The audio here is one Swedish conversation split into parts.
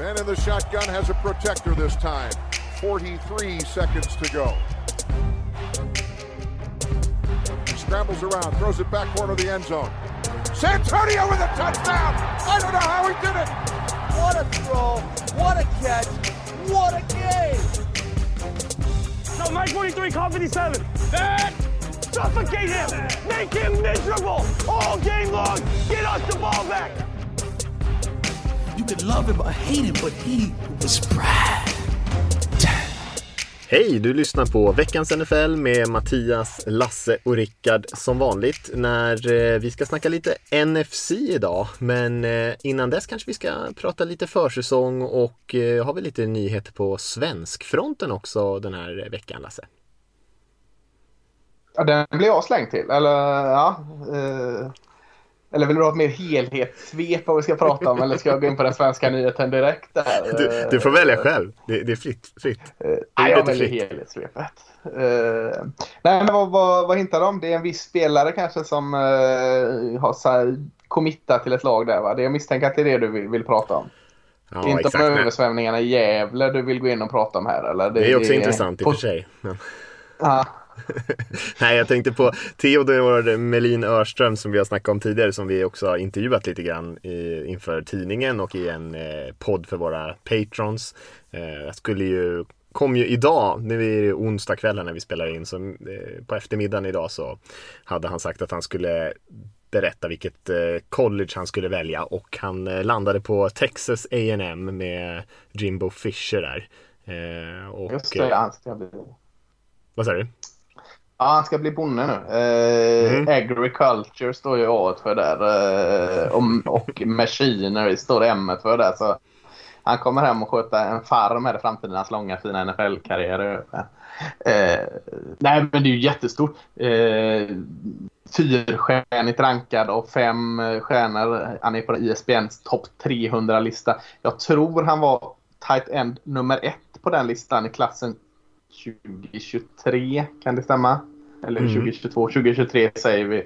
Man in the shotgun has a protector this time. 43 seconds to go. He scrambles around, throws it back corner of the end zone. Santonio with a touchdown! I don't know how he did it! What a throw! What a catch! What a game! No, Mike 43, call 57. That! Suffocate him! Make him miserable! All game long! Get us the ball back! You could love him or hate him, but he was Brad. Hej, du lyssnar på veckans NFL med Mattias, Lasse och Rickard som vanligt när eh, vi ska snacka lite NFC idag. Men eh, innan dess kanske vi ska prata lite försäsong och eh, har vi lite nyheter på svenskfronten också den här veckan, Lasse? Ja, den blir jag slängd till. Eller ja. Eh, eller vill du ha ett mer helhetssvep vad vi ska prata om? eller ska jag gå in på den svenska nyheten direkt? Där? Du, du får välja själv. Det, det är fritt. fritt. Uh, nej, jag väljer helhetssvepet. Uh, nej, men vad, vad, vad hintar de? Det är en viss spelare kanske som uh, har så committat till ett lag där va? Det jag misstänker att det är det du vill, vill prata om. Ja, inte exakt, om översvämningarna i Gävle du vill gå in och prata om här eller? Det, det är också det, intressant i och för sig. Men... Ja. Nej, jag tänkte på Theodor Melin Örström som vi har snackat om tidigare som vi också har intervjuat lite grann i, inför tidningen och i en eh, podd för våra patrons. Eh, skulle ju kom ju idag, nu är det onsdag kvällen när vi spelar in, så eh, på eftermiddagen idag så hade han sagt att han skulle berätta vilket eh, college han skulle välja och han eh, landade på Texas A&M med Jimbo Fisher där. Eh, och, Just det, han ska bli... Vad sa du? Ja, han ska bli bonde nu. Eh, mm. Agriculture står ju A för där. Eh, och, och Machinery står M för där. Så han kommer hem och sköta en farm här i framtiden. Hans långa fina NFL-karriär. Eh, nej, men det är ju jättestort. Eh, fyrstjärnigt rankad och fem stjärnor. Han är på ISBNs topp 300-lista. Jag tror han var tight end nummer ett på den listan i klassen 2023. Kan det stämma? Eller mm. 2022, 2023 säger vi.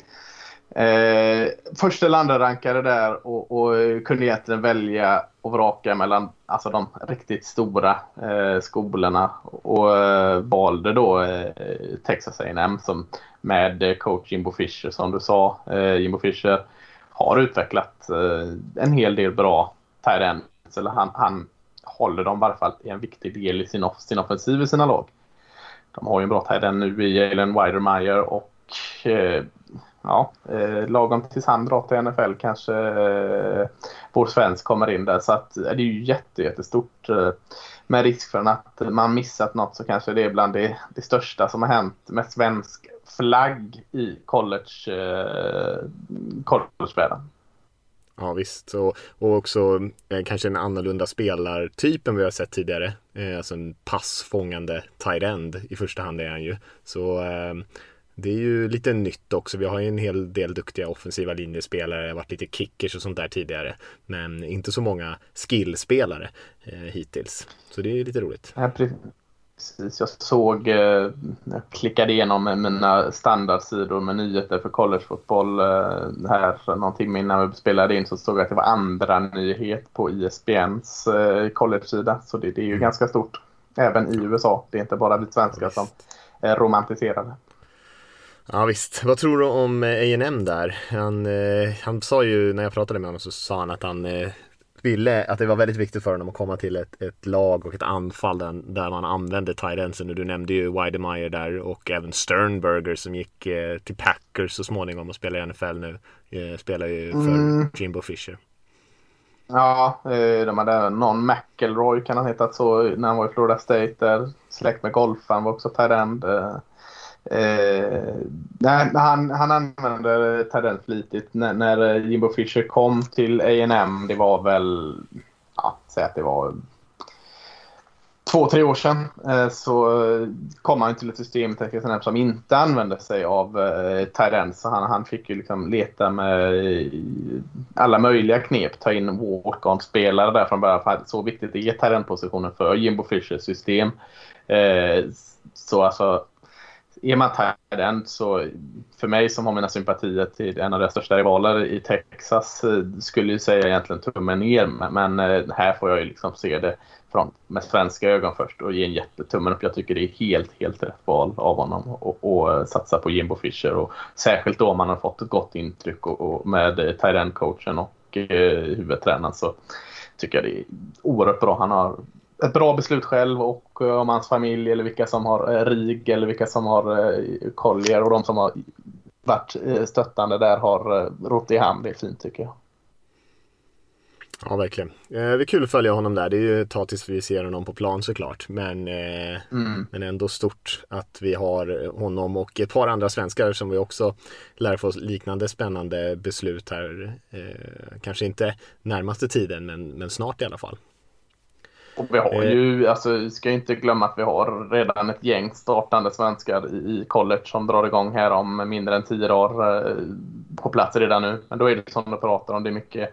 Eh, första landrankare där och, och kunde egentligen välja och vraka mellan alltså de riktigt stora eh, skolorna och eh, valde då eh, Texas A&M som med coach Jimbo Fisher som du sa. Eh, Jimbo Fisher har utvecklat eh, en hel del bra tight eller han, han håller dem i varje fall i en viktig del i sin, off sin offensiv i sina lag. De har ju en bra tajden nu i Jalen Widermeyer och eh, ja, eh, lagom tills han drar till NFL kanske eh, vår svensk kommer in där. Så att, eh, det är ju jätte, jättestort. Eh, med risk för att man missat något så kanske det är bland det, det största som har hänt med svensk flagg i college, eh, collegevärlden. Ja visst, och, och också eh, kanske en annorlunda spelartyp än vi har sett tidigare. Eh, alltså en passfångande tight end i första hand är han ju. Så eh, det är ju lite nytt också. Vi har ju en hel del duktiga offensiva linjespelare, det har varit lite kickers och sånt där tidigare. Men inte så många skillspelare eh, hittills. Så det är lite roligt. Ja, Precis, jag såg, eh, jag klickade igenom mina standardsidor med nyheter för collegefotboll eh, här någon timme innan vi spelade in så såg jag att det var andra nyhet på ISBNs eh, college-sida. Så det, det är ju mm. ganska stort även i USA. Det är inte bara vi svenskar som är romantiserade. Ja visst, vad tror du om A&M där? Han, han sa ju, när jag pratade med honom så sa han att han ville, att det var väldigt viktigt för honom att komma till ett, ett lag och ett anfall där, där man använde tight Du nämnde ju Weidemeyer där och även Sternberger som gick eh, till Packers så småningom och spelar i NFL nu. Eh, spelar ju för mm. Jimbo Fisher. Ja, eh, de hade någon McElroy kan han hetat så när han var i Florida State där. Släkt med golfaren var också tight end. Eh, nej, han, han använde Tardell flitigt. När, när Jimbo Fisher kom till A&M det var väl, ja, säg att det var två, tre år sedan eh, så kom han till ett system som inte använde sig av eh, tight Så han, han fick ju liksom leta med eh, alla möjliga knep. Ta in walk-on-spelare där från början. För så viktigt är tight positionen för Jimbo Fishers system. Eh, så alltså är man tight så för mig som har mina sympatier till en av deras största rivaler i Texas eh, skulle jag säga egentligen tummen ner. Men eh, här får jag ju liksom se det från, med svenska ögon först och ge en jättetummen upp. Jag tycker det är helt, helt rätt val av honom att satsa på Jimbo Fischer. Och särskilt då om man har fått ett gott intryck och, och med eh, tight coachen och eh, huvudtränaren så tycker jag det är oerhört bra. Han har ett bra beslut själv och eh, om hans familj eller vilka som har eh, RIG eller vilka som har eh, Collier och de som har varit stöttande där har rott i hamn. Det är fint tycker jag. Ja, verkligen. Eh, det är kul att följa honom där. Det är ju tag tills vi ser honom på plan såklart. Men, eh, mm. men ändå stort att vi har honom och ett par andra svenskar som vi också lär få liknande spännande beslut här. Eh, kanske inte närmaste tiden, men, men snart i alla fall. Och vi har ju, alltså, ska inte glömma att vi har redan ett gäng startande svenskar i college som drar igång här om mindre än tio dagar på plats redan nu. Men då är det som du pratar om, det är mycket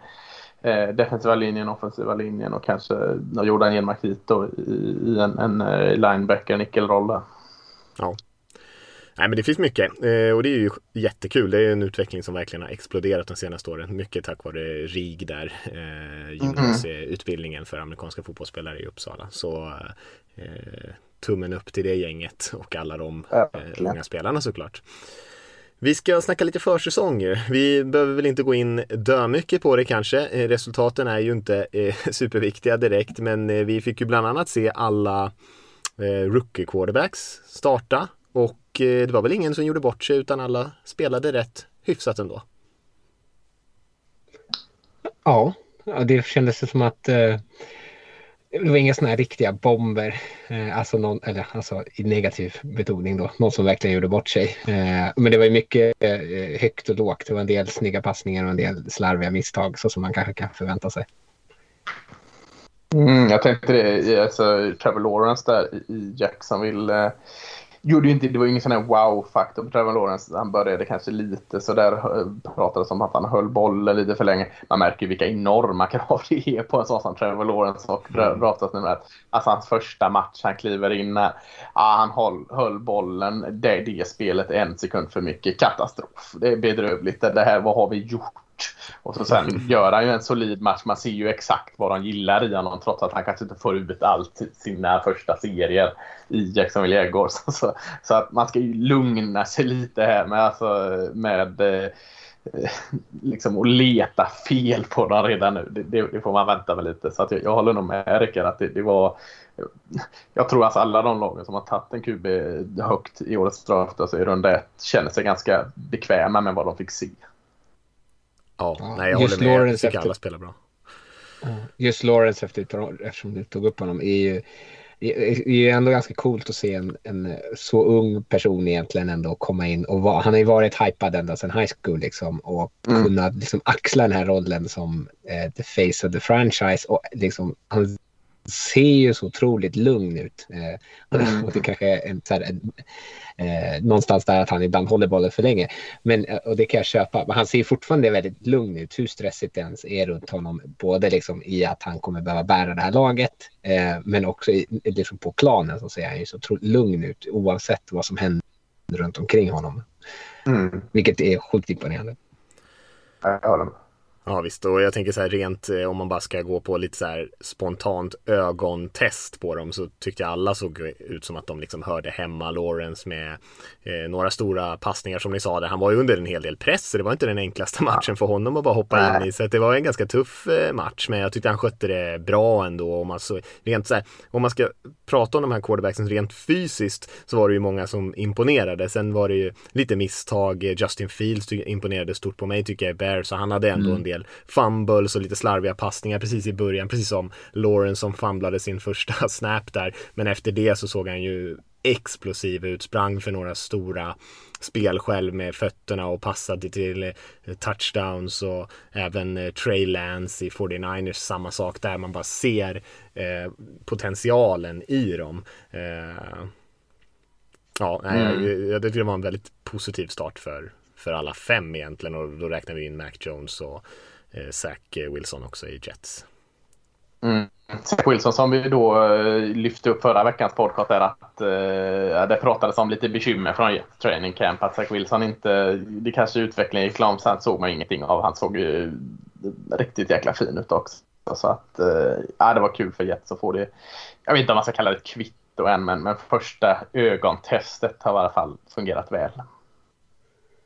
eh, defensiva linjen, offensiva linjen och kanske Jordan Hjelmark hit då i, i en, en eh, linebacker nyckelroll där. Ja. Nej men det finns mycket eh, och det är ju jättekul. Det är en utveckling som verkligen har exploderat de senaste åren. Mycket tack vare RIG där, eh, gymnasieutbildningen för amerikanska fotbollsspelare i Uppsala. Så eh, tummen upp till det gänget och alla de eh, unga spelarna såklart. Vi ska snacka lite försäsong Vi behöver väl inte gå in dö mycket på det kanske. Resultaten är ju inte eh, superviktiga direkt, men vi fick ju bland annat se alla rookie quarterbacks starta och det var väl ingen som gjorde bort sig utan alla spelade rätt hyfsat ändå. Ja, det kändes som att det var inga sådana här riktiga bomber, eh, alltså, någon, eller, alltså i negativ betoning då, någon som verkligen gjorde bort sig. Eh, men det var ju mycket eh, högt och lågt, det var en del snygga passningar och en del slarviga misstag, så som man kanske kan förvänta sig. Mm, jag tänkte det, alltså, Trevor Lawrence där i Jacksonville, eh, gjorde ju inte, det var ingen sån här wow-faktor på Trevor Lawrence. Han började kanske lite så där pratades om att han höll bollen lite för länge. Man märker ju vilka enorma krav det är på en sån som Trevor Lawrence och mm. nummer ett. Alltså hans första match han kliver in när ja, han höll, höll bollen. Det, det spelet en sekund för mycket. Katastrof. Det är bedrövligt. Det här, vad har vi gjort? Och så sen gör han ju en solid match. Man ser ju exakt vad de gillar i honom trots att han kanske inte får ut allt sina första serier i Jacksonville Jaguars. Så, så, att man ska ju lugna sig lite här med, alltså, med eh, liksom att leta fel på dem redan nu. Det, det, det får man vänta med lite. Så att jag, jag håller nog med Rickard att det, det, var... Jag tror att alla de lagen som har tagit en QB högt i årets draft, alltså i runda ett, känner sig ganska bekväma med vad de fick se. Ja, nej, jag Just håller med. Lawrence jag tycker efter... alla spelar bra. Just Lawrence efter, eftersom du tog upp honom, är ju är ju ändå ganska coolt att se en, en, så ung person egentligen ändå komma in och vara, han har ju varit hypad ända sedan high school liksom och mm. kunna liksom axla den här rollen som eh, the face of the franchise och liksom han ser ju så otroligt lugn ut. Eh, mm. och det kanske är en, så här, en, eh, någonstans där att han ibland håller bollen för länge. Men, eh, och det kan jag köpa. Men han ser fortfarande väldigt lugn ut. Hur stressigt det ens är runt honom. Både liksom i att han kommer behöva bära det här laget. Eh, men också i, liksom på planen så ser han ju så lugn ut. Oavsett vad som händer runt omkring honom. Mm. Vilket är sjukt imponerande. Jag håller med. Ja visst, och jag tänker så här rent eh, om man bara ska gå på lite så här spontant ögontest på dem så tyckte jag alla såg ut som att de liksom hörde hemma Lawrence med eh, några stora passningar som ni sa där. Han var ju under en hel del press så det var inte den enklaste matchen för honom att bara hoppa in i. Så det var en ganska tuff eh, match men jag tyckte han skötte det bra ändå. Om man, så, rent så här, om man ska prata om de här quarterbacksen rent fysiskt så var det ju många som imponerade. Sen var det ju lite misstag. Justin Fields imponerade stort på mig tycker jag i Bears så han hade ändå mm. en del del fumbles och lite slarviga passningar precis i början, precis som Lawrence som famlade sin första snap där. Men efter det så såg han ju explosiv ut, sprang för några stora spel själv med fötterna och passade till eh, touchdowns och även eh, Trey Lance i 49ers samma sak där man bara ser eh, potentialen i dem. Eh, ja, mm. jag, jag, jag tycker det var en väldigt positiv start för, för alla fem egentligen och då räknar vi in Mac Jones och eh, Zach Wilson också i Jets. Mm. Zach Wilson som vi då eh, lyfte upp förra veckans podcast där att eh, det pratades om lite bekymmer från Jets training camp. Att Zach Wilson inte, det kanske utvecklingen gick långsamt såg man ingenting av. Han såg ju eh, riktigt jäkla fin ut också. Så att, eh, ja, det var kul för Jets att få det. Jag vet inte om man ska kalla det ett kvitto än, men, men första ögontestet har i alla fall fungerat väl.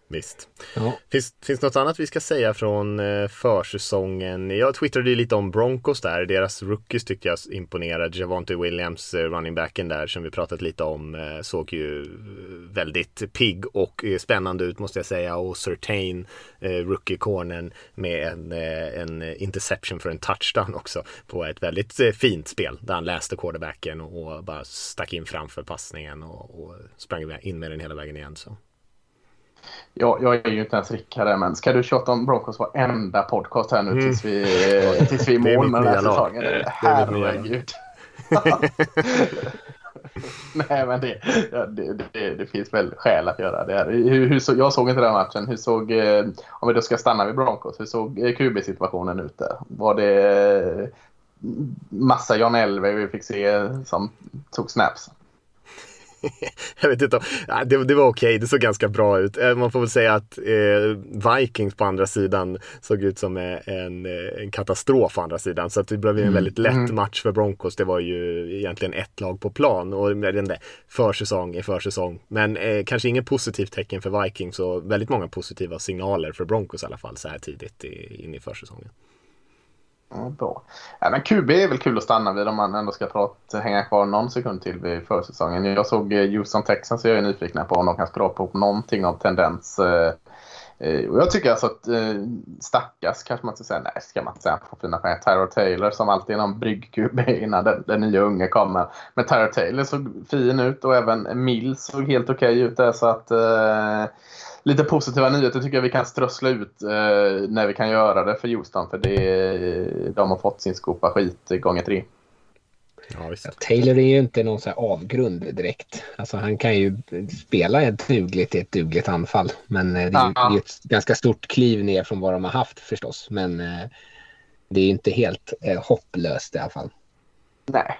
Visst. Ja. Finns, finns något annat vi ska säga från eh, försäsongen? Jag twittrade ju lite om Broncos där. Deras rookies tyckte jag imponerade. Javonte Williams, eh, running backen där som vi pratat lite om, eh, såg ju väldigt pigg och spännande ut måste jag säga. Och Certain, rookie-cornern med en, en interception för en touchdown också på ett väldigt fint spel där han läste quarterbacken och bara stack in framför passningen och, och sprang in med den hela vägen igen. Så. Jag, jag är ju inte ens rickare, men ska du tjata om Broncos varenda podcast här nu mm. tills vi, tills vi är i mål med den här säsongen? Herregud. Nej, men det, det, det, det, finns väl skäl att göra det. Hur, hur så, jag såg inte den matchen. Hur såg, eh, om vi då ska stanna vid Broncos, hur såg eh, QB-situationen ut där? Var det eh, massa John Elway vi fick se som tog snaps? jag vet inte, det, det var okej, okay. det såg ganska bra ut. Eh, man får väl säga att eh, Vikings på andra sidan såg ut som en, en katastrof på andra sidan. Så det blev en mm. väldigt lätt mm. match för Broncos. Det var ju egentligen ett lag på plan och den där försäsong är försäsong. Men eh, kanske inget positivt tecken för Vikings och väldigt många positiva signaler för Broncos i alla fall så här tidigt in i försäsongen. Ja, bra. Ja, men QB är väl kul att stanna vid om man ändå ska prata, hänga kvar någon sekund till vid försäsongen. Jag såg eh, Houston Texans så jag är nyfiken på om de kan skrapa ihop någonting av tendens. Eh, eh, och jag tycker alltså att stackars kanske man ska säga, nej ska man inte säga på fina pengar. Tyra Taylor som alltid är någon brygg-QB innan den, den nya unge kommer. Men Tyra Taylor såg fin ut och även Mills såg helt okej okay ut där så att lite positiva nyheter tycker jag vi kan strössla ut eh, när vi kan göra det för Houston. För det, de har fått sin skopa skit gånger tre. Ja, ja, Taylor är ju inte någon så avgrund direkt. Alltså, han kan ju spela ett dugligt i ett dugligt anfall. Men eh, det är, ju, det är ett ganska stort kliv ner från vad de har haft förstås. Men eh, det är inte helt eh, hopplöst i alla fall. Nej,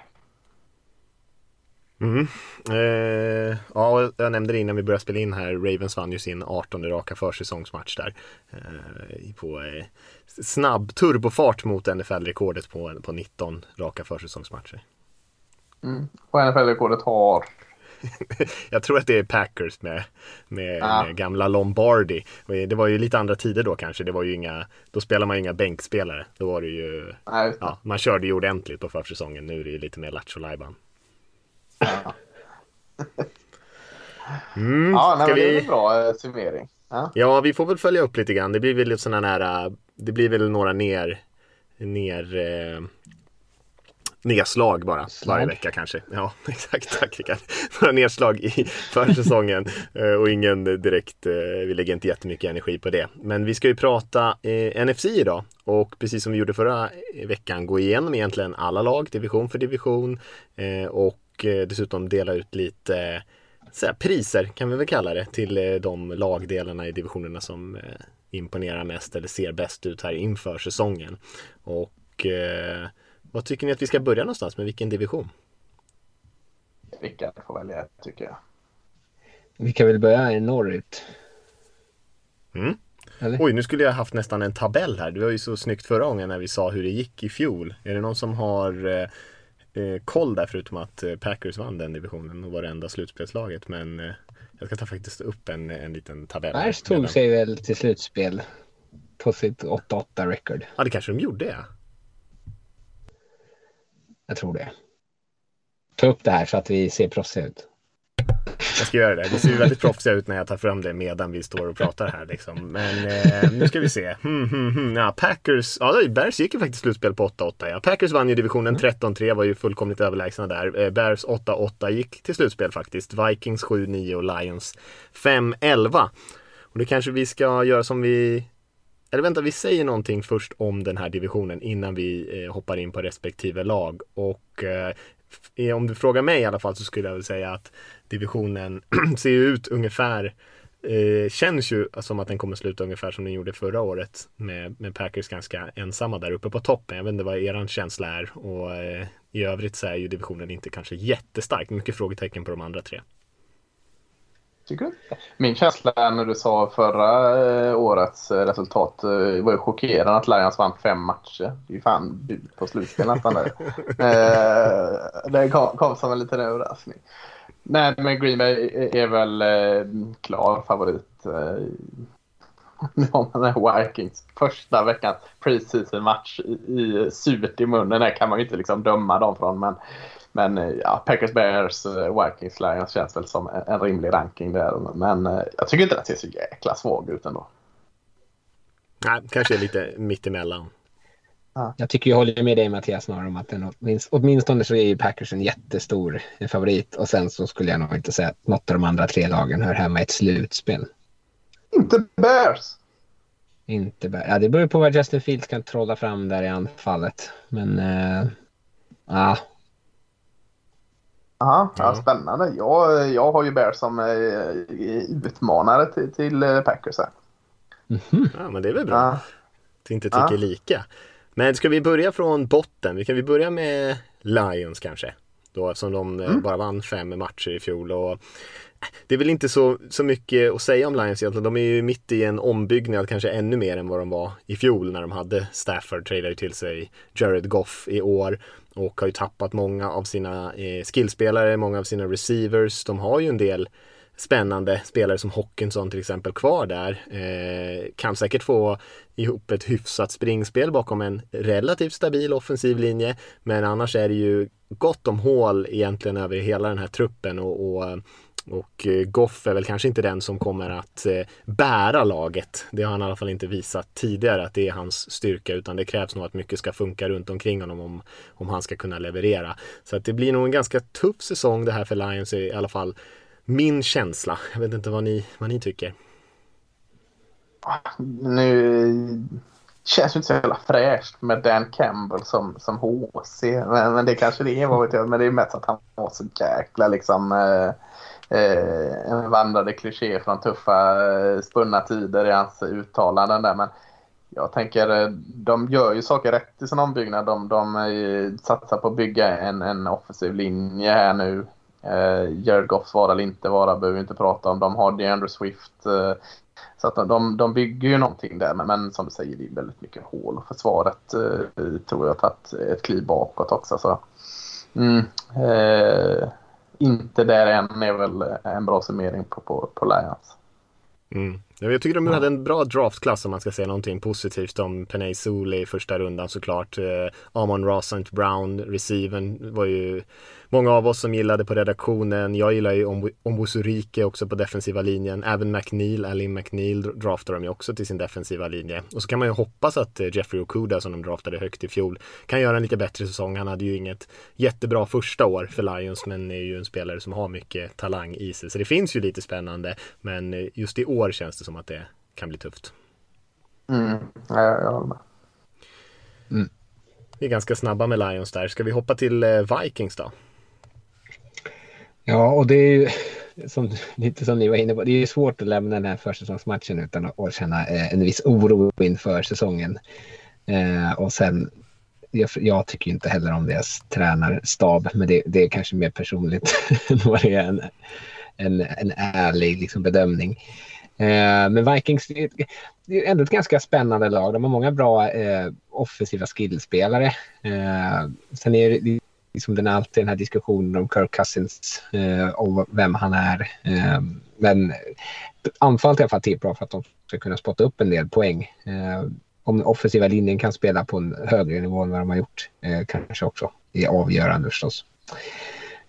Mm. Eh, ja, jag nämnde det innan vi började spela in här. Ravens vann ju sin 18 raka försäsongsmatch där. Eh, på eh, snabb turbofart mot NFL-rekordet på, på 19 raka försäsongsmatcher. Mm. Och NFL-rekordet har? jag tror att det är Packers med, med, ah. med, gamla Lombardi. Det var ju lite andra tider då kanske. Det var ju inga, då spelar man ju inga bänkspelare. Då var det ju, Nej, ja, man körde ju ordentligt på försäsongen. Nu är det ju lite mer lattjo. Mm, ja, nej, vi... det är en bra eh, summering. Ja. ja. vi får väl följa upp lite grann. Det blir väl sådana nära, det blir väl några ner, ner eh, nedslag bara Slag. varje vecka kanske. Ja, exakt. Tack Rickard. Några nedslag i försäsongen eh, och ingen direkt, eh, vi lägger inte jättemycket energi på det. Men vi ska ju prata eh, NFC idag och precis som vi gjorde förra veckan gå igenom egentligen alla lag, division för division och och eh, dessutom dela ut lite så här, priser kan vi väl kalla det till eh, de lagdelarna i divisionerna som eh, imponerar mest eller ser bäst ut här inför säsongen. Och eh, vad tycker ni att vi ska börja någonstans med vilken division? Rickard får välja tycker jag. Vi kan väl börja i norrut. Mm. Oj, nu skulle jag haft nästan en tabell här. Det var ju så snyggt förra gången när vi sa hur det gick i fjol. Är det någon som har eh, eh, koll där förutom att eh, Packers vann den divisionen och var det enda slutspelslaget. Men eh, jag ska ta faktiskt upp en, en liten tabell. Bears tog sig väl till slutspel på sitt 8-8 record. Ja, det kanske de gjorde ja. Jag tror det. Ta upp det här så att vi ser proffsiga ut. Jag ska göra det. Det ser ju väldigt proffsiga ut när jag tar fram det medan vi står och pratar här liksom. Men eh, nu ska vi se. Hmm, hmm, hmm. Ja, Packers, ja Bears gick ju faktiskt slutspel på 8-8. Ja. Packers vann ju divisionen 13-3, mm. var ju fullkomligt överlägsna där. Eh, Bears 8-8 gick till slutspel faktiskt. Vikings 7-9 och Lions 5-11. Och det kanske vi ska göra som vi eller vänta, vi säger någonting först om den här divisionen innan vi eh, hoppar in på respektive lag. Och eh, om du frågar mig i alla fall så skulle jag väl säga att divisionen ser ut ungefär eh, känns ju som att den kommer sluta ungefär som den gjorde förra året med, med Packers ganska ensamma där uppe på toppen. Jag vet inte vad er känsla är och eh, i övrigt så är ju divisionen inte kanske jättestark. Mycket frågetecken på de andra tre. Tycker du inte? Min känsla när du sa förra eh, årets eh, resultat eh, var ju chockerande att Lions vann fem matcher. Det är ju fan bud på slutspel nästan där. det kom, kom som en liten överraskning. Nej, men Green Bay är väl klar favorit. Nu har man den Vikings första veckans preseason match i, surt i munnen. Där kan man ju inte liksom döma dem från. Men men eh, ja, Packers, Bears, eh, Vikings, Lions känns väl som en, rimlig ranking där. Men eh, jag tycker inte den ser så jäkla svag ut ändå. Nej, kanske är lite mittemellan. Ja. Jag tycker jag håller med dig Mattias snarare om att den åtminstone, åtminstone så är ju Packers en jättestor favorit och sen så skulle jag nog inte säga att något av de andra tre lagen hör hemma i ett slutspel. Inte Bears! Inte Bears. Ja, det beror på vad Justin Fields kan trolla fram där i anfallet. Men uh, ja, Aha, ja. spännande. Jag, jag har ju Bears som eh, utmanare till, till eh, Packers här. Mm -hmm. Ja, men det är väl bra. Ja. Att inte tycker ja. lika. Men ska vi börja från botten? Vi kan vi börja med Lions kanske? Då, eftersom de eh, mm. bara vann fem matcher i fjol. Och det är väl inte så, så mycket att säga om Lions egentligen. De är ju mitt i en ombyggnad, kanske ännu mer än vad de var i fjol när de hade Stafford, tradade till sig Jared Goff i år och har ju tappat många av sina eh, skillspelare, många av sina receivers. De har ju en del spännande spelare som Hockinson till exempel kvar där. Eh, kan säkert få ihop ett hyfsat springspel bakom en relativt stabil offensiv linje. Men annars är det ju gott om hål egentligen över hela den här truppen och, och eh, och eh, Goff är väl kanske inte den som kommer att eh, bära laget. Det har han i alla fall inte visat tidigare att det är hans styrka utan det krävs nog att mycket ska funka runt omkring honom om, om han ska kunna leverera. Så att det blir nog en ganska tuff säsong det här för Lions i alla fall min känsla. Jag vet inte vad ni, vad ni tycker. Ah, nu känns det inte så jävla fräscht med Dan Campbell som, som HC. Men, men det kanske det är, vad vet jag. Men det är mest att han var så jäkla liksom eh, eh, en vandrande kliché från tuffa eh, spunna tider i hans uttalanden där. Men jag tänker, eh, de gör ju saker rätt i sin ombyggnad. De, de eh, satsar på att bygga en, en offensiv linje här nu. Eh, Jared Goffs vara eller inte vara behöver vi inte prata om. De har DeAndre Swift. Eh, så att de, de bygger ju någonting där. Men, men som du säger, det är väldigt mycket hål. Och försvaret eh, tror jag har tagit ett kliv bakåt också. Så, mm, eh, inte där än är väl en bra summering på, på, på Lions. Mm. Jag tycker de hade en bra draftklass om man ska säga någonting positivt om Penay Sule i första rundan såklart. Eh, Amon Rossant Brown, receiven var ju många av oss som gillade på redaktionen. Jag gillar ju Ombusurike också på defensiva linjen. Även McNeil, Alin McNeil draftar de ju också till sin defensiva linje. Och så kan man ju hoppas att eh, Jeffrey Okuda som de draftade högt i fjol kan göra en lite bättre säsong. Han hade ju inget jättebra första år för Lions men är ju en spelare som har mycket talang i sig. Så det finns ju lite spännande. Men eh, just i år känns det som att det kan bli tufft. Mm, jag, jag håller med. Mm. Vi är ganska snabba med Lions där. Ska vi hoppa till eh, Vikings då? Ja, och det är ju som, lite som ni var inne på. Det är svårt att lämna den här försäsongsmatchen utan att känna eh, en viss oro inför säsongen. Eh, och sen, jag, jag, tycker inte heller om deras tränarstab, men det, det är kanske mer personligt än vad det är en, en, en ärlig liksom, bedömning. Eh, men Vikings det är ändå ett ganska spännande lag. De har många bra eh, offensiva skillspelare. Eh, sen är det liksom den alltid den här diskussionen om Kirk Cousins eh, och vem han är. Eh, men anfallet är i alla fall till bra för att de ska kunna spotta upp en del poäng. Eh, om den offensiva linjen kan spela på en högre nivå än vad de har gjort eh, kanske också är avgörande förstås.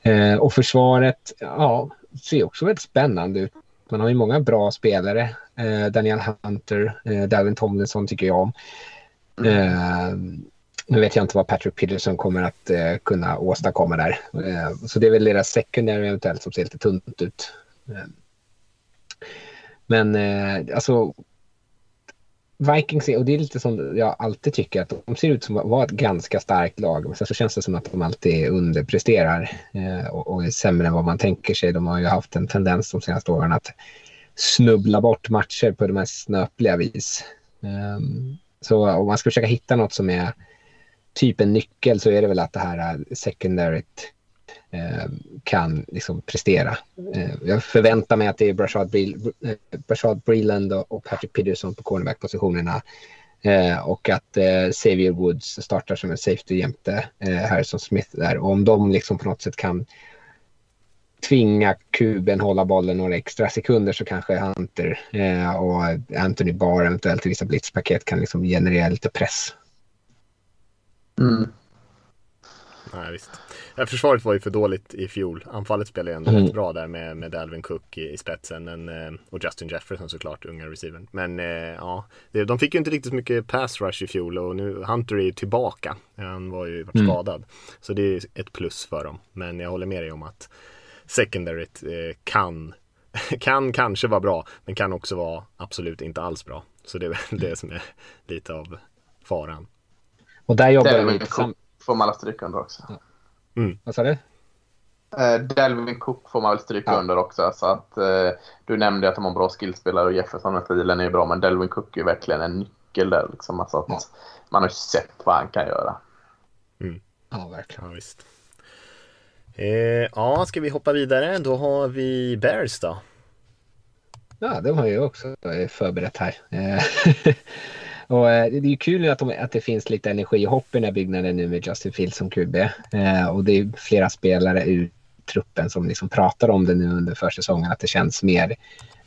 Eh, och försvaret, ja, ser också väldigt spännande ut. Man har ju många bra spelare. Eh, Daniel Hunter, Dalvin Tomlinson tycker jag om. Mm. Nu vet jag inte vad Patrick Peterson kommer att eh, kunna åstadkomma där. Eh, så det är väl deras secondary eventuellt som ser lite tunt ut. Eh, men eh, alltså Vikings, är, och det är lite som jag alltid tycker att de ser ut som att vara ett ganska starkt lag. Men sen så känns det som att de alltid underpresterar eh, och, och är sämre än vad man tänker sig. De har ju haft en tendens de senaste åren att snubbla bort matcher på de mest snöpliga vis. Um, så om man ska försöka hitta något som är typ en nyckel så är det väl att det här eh, secondaryt eh, kan liksom prestera. Eh, jag förväntar mig att det är Brashad, Bril eh, Brashad Breland och Patrick Peterson på cornerback-positionerna Eh, och att eh, Xavier Woods startar som en safety jämte eh, Harrison Smith där. Och om de liksom på något sätt kan tvinga kuben hålla bollen några extra sekunder så kanske Hunter eh, och Anthony Barr eventuellt i vissa blitzpaket kan liksom generera lite press. Mm. Nej, visst. Försvaret var ju för dåligt i fjol. Anfallet spelade ju ändå mm. rätt bra där med, med Dalvin Cook i, i spetsen men, eh, och Justin Jefferson såklart, unga receivern. Men eh, ja, de fick ju inte riktigt mycket pass rush i fjol och nu Hunter är ju tillbaka. Han var ju varit mm. skadad. Så det är ett plus för dem. Men jag håller med dig om att secondaryt eh, kan, kan kanske vara bra men kan också vara absolut inte alls bra. Så det är väl det som är lite av faran. Och där jobbar de får man alla stryka under också. Ja. Mm. Vad sa du? Uh, Delvin Cook får man väl stryka ja. under också. Så att, uh, du nämnde att de har bra skillspelare och Jefferson och stilen är bra. Men Delvin Cook är verkligen en nyckel där. Liksom. Alltså att ja. Man har sett vad han kan göra. Mm. Ja, verkligen. Ja, visst. Eh, ja, ska vi hoppa vidare? Då har vi Bears då. Ja, de har ju också förberett här. Och, eh, det är ju kul att, de, att det finns lite energi och hopp i den här byggnaden nu med Justin Fields som QB. Eh, och det är flera spelare ur truppen som liksom pratar om det nu under försäsongen, att det känns mer,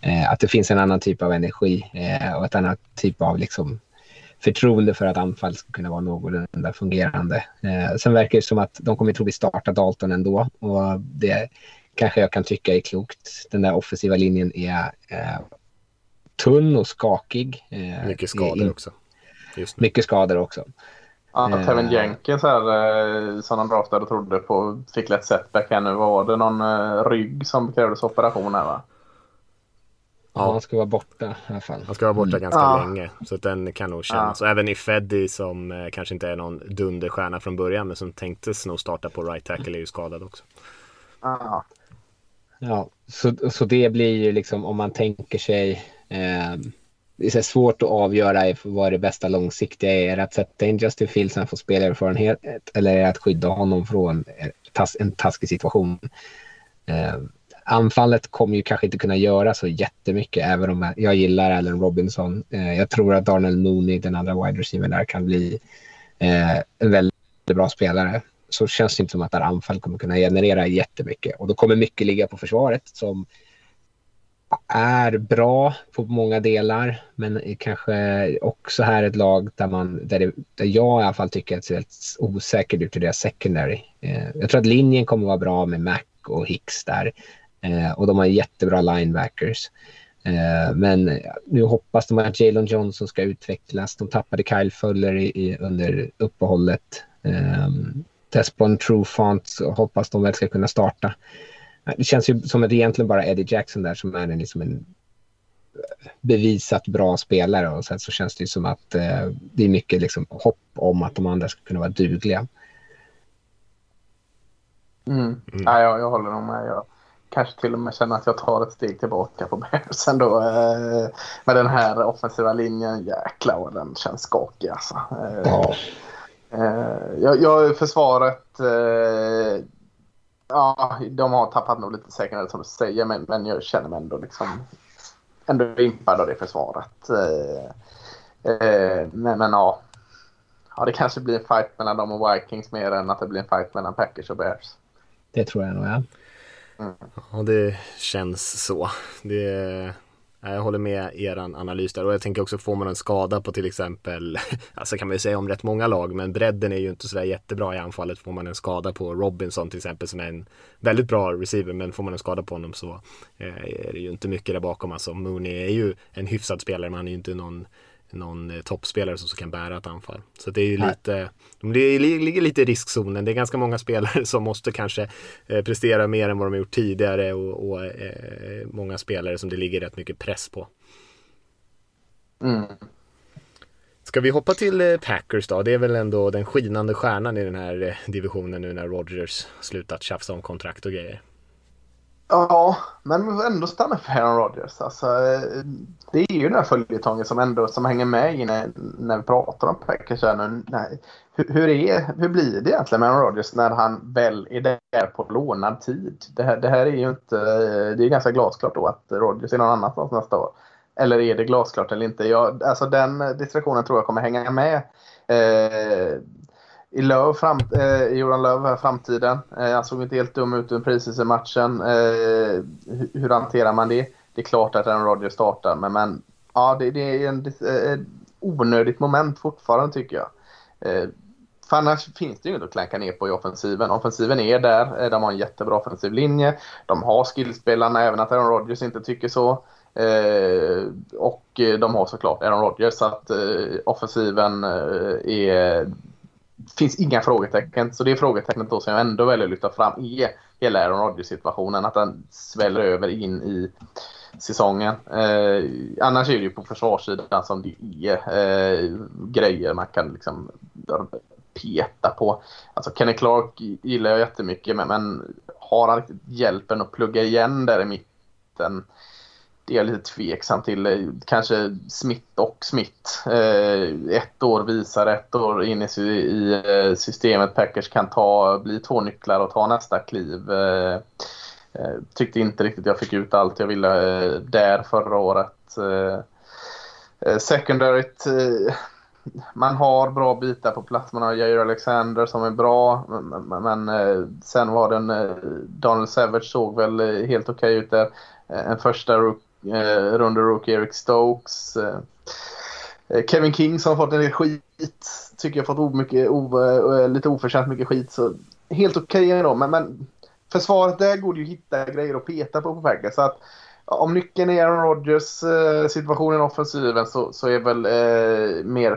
eh, att det finns en annan typ av energi eh, och ett annat typ av liksom, förtroende för att anfall ska kunna vara någorlunda fungerande. Eh, sen verkar det som att de kommer troligtvis starta Dalton ändå och det kanske jag kan tycka är klokt. Den där offensiva linjen är eh, tunn och skakig. Eh, mycket skador in, också. Mycket skador också. Ja, eh, Tevin Jenkins här eh, som de draftade och trodde på fick lätt setback här nu. Var det någon rygg som krävdes operation här va? Ja, han ska vara borta i alla fall. Han ska vara borta mm. ganska ja. länge. Så den kan nog kännas. Ja. Och även i Feddy som eh, kanske inte är någon dunderstjärna från början men som tänktes nog starta på right tackle är ju skadad också. Ja. Ja, så, så det blir ju liksom om man tänker sig Eh, Eh, det är svårt att avgöra vad det bästa långsiktiga är. Är det att sätta in Justin Fields när han får spelerfarenhet eller är det att skydda honom från en taskig situation? Eh, anfallet kommer ju kanske inte kunna göra så jättemycket även om jag gillar Allen Robinson. Eh, jag tror att Darnell Mooney, den andra wide receiver där, kan bli eh, en väldigt bra spelare. Så känns det inte som att anfall kommer kunna generera jättemycket och då kommer mycket ligga på försvaret som är bra på många delar, men kanske också här ett lag där, man, där, det, där jag i alla fall tycker att det ser väldigt osäkert ut i deras secondary. Eh, jag tror att linjen kommer att vara bra med Mac och Hicks där eh, och de har jättebra linebackers. Eh, men nu hoppas de att Jalen Johnson ska utvecklas. De tappade Kyle Fuller i, i, under uppehållet. Eh, Tespon Trufant hoppas de väl ska kunna starta. Det känns ju som att det egentligen bara Eddie Jackson där som är en, liksom en bevisat bra spelare och sen så känns det ju som att eh, det är mycket liksom hopp om att de andra ska kunna vara dugliga. Mm. Mm. Ja, jag, jag håller nog med. Jag kanske till och med känner att jag tar ett steg tillbaka på Bears ändå. Eh, med den här offensiva linjen, jäklar vad den känns skakig alltså. Eh, ja. eh, jag, jag, försvaret eh, Ja, de har tappat nog lite säkerhet som du säger, men, men jag känner mig ändå liksom ändå impad av det försvaret. Eh, eh, men, men ja. ja, det kanske blir en fight mellan dem och Vikings mer än att det blir en fight mellan Packers och Bears. Det tror jag nog, ja. Mm. Ja, det känns så. Det Eh, jag håller med er analys där och jag tänker också får man en skada på till exempel, alltså kan man ju säga om rätt många lag, men bredden är ju inte sådär jättebra i anfallet. Får man en skada på Robinson till exempel som är en väldigt bra receiver, men får man en skada på honom så eh, är det ju inte mycket där bakom. Alltså Mooney är ju en hyfsad spelare, men han är ju inte någon någon eh, toppspelare som kan bära ett anfall. Så det är lite, det ligger lite i riskzonen. Det är ganska många spelare som måste kanske eh, prestera mer än vad de har gjort tidigare och, och eh, många spelare som det ligger rätt mycket press på. Mm. Ska vi hoppa till Packers då? Det är väl ändå den skinande stjärnan i den här divisionen nu när Rodgers slutat tjafsa om kontrakt och grejer. Ja, men ändå stanna för Aaron Rodgers. Alltså, eh, det är ju den här följetongen som ändå som hänger med i när, när vi pratar om Packers. Hur, hur, är, hur blir det egentligen med Aaron Rodgers när han väl är där på lånad tid? Det här, det här är ju inte... Eh, det är ganska glasklart då att Rodgers är någon annanstans nästa år. Eller är det glasklart eller inte? Jag, alltså den eh, distraktionen tror jag kommer hänga med. Eh, i Löv, fram, eh, Johan Löv här framtiden. Eh, han såg inte helt dum ut under precis matchen. Eh, hur, hur hanterar man det? Det är klart att Aaron Rodgers startar, men, men ja, det, det är en, ett onödigt moment fortfarande tycker jag. Eh, för annars finns det ju inget att klanka ner på i offensiven. Offensiven är där, eh, de har en jättebra offensiv linje. De har skillspelarna, även att Aaron Rodgers inte tycker så. Eh, och eh, de har såklart Aaron Rodgers, så att eh, offensiven eh, är finns inga frågetecken. Så det frågetecknet då som jag ändå väljer att lyfta fram är hela Aaron Rodgers-situationen. Att den sväller över in i säsongen. Eh, annars är det ju på försvarssidan som det är eh, grejer man kan liksom peta på. Alltså Kenny Clark gillar jag jättemycket men, men har han hjälpen att plugga igen där i mitten? Är jag lite tveksam till. Eh, kanske Smith och Smith. Eh, ett år visar, ett år in i eh, systemet Packers kan ta, bli två nycklar och ta nästa kliv. Eh, tyckte inte riktigt jag fick ut allt jag ville där förra året. Secondaryt, man har bra bitar på plats. Man har Jair Alexander som är bra. Men sen var den Donald Savage såg väl helt okej okay ut där. En första rook eh, Ronda rookie Eric Stokes. Eh, eh Kevin King som har fått en del skit. Tycker jag har fått mycket, o, eh, lite oförtjänt mycket skit. Så helt okej okay ändå. Men, men försvaret där går det ju att hitta grejer att peta på på Packers. Så att om nyckeln är Aaron Rodgers eh, situationen i offensiven så, så är väl eh, mer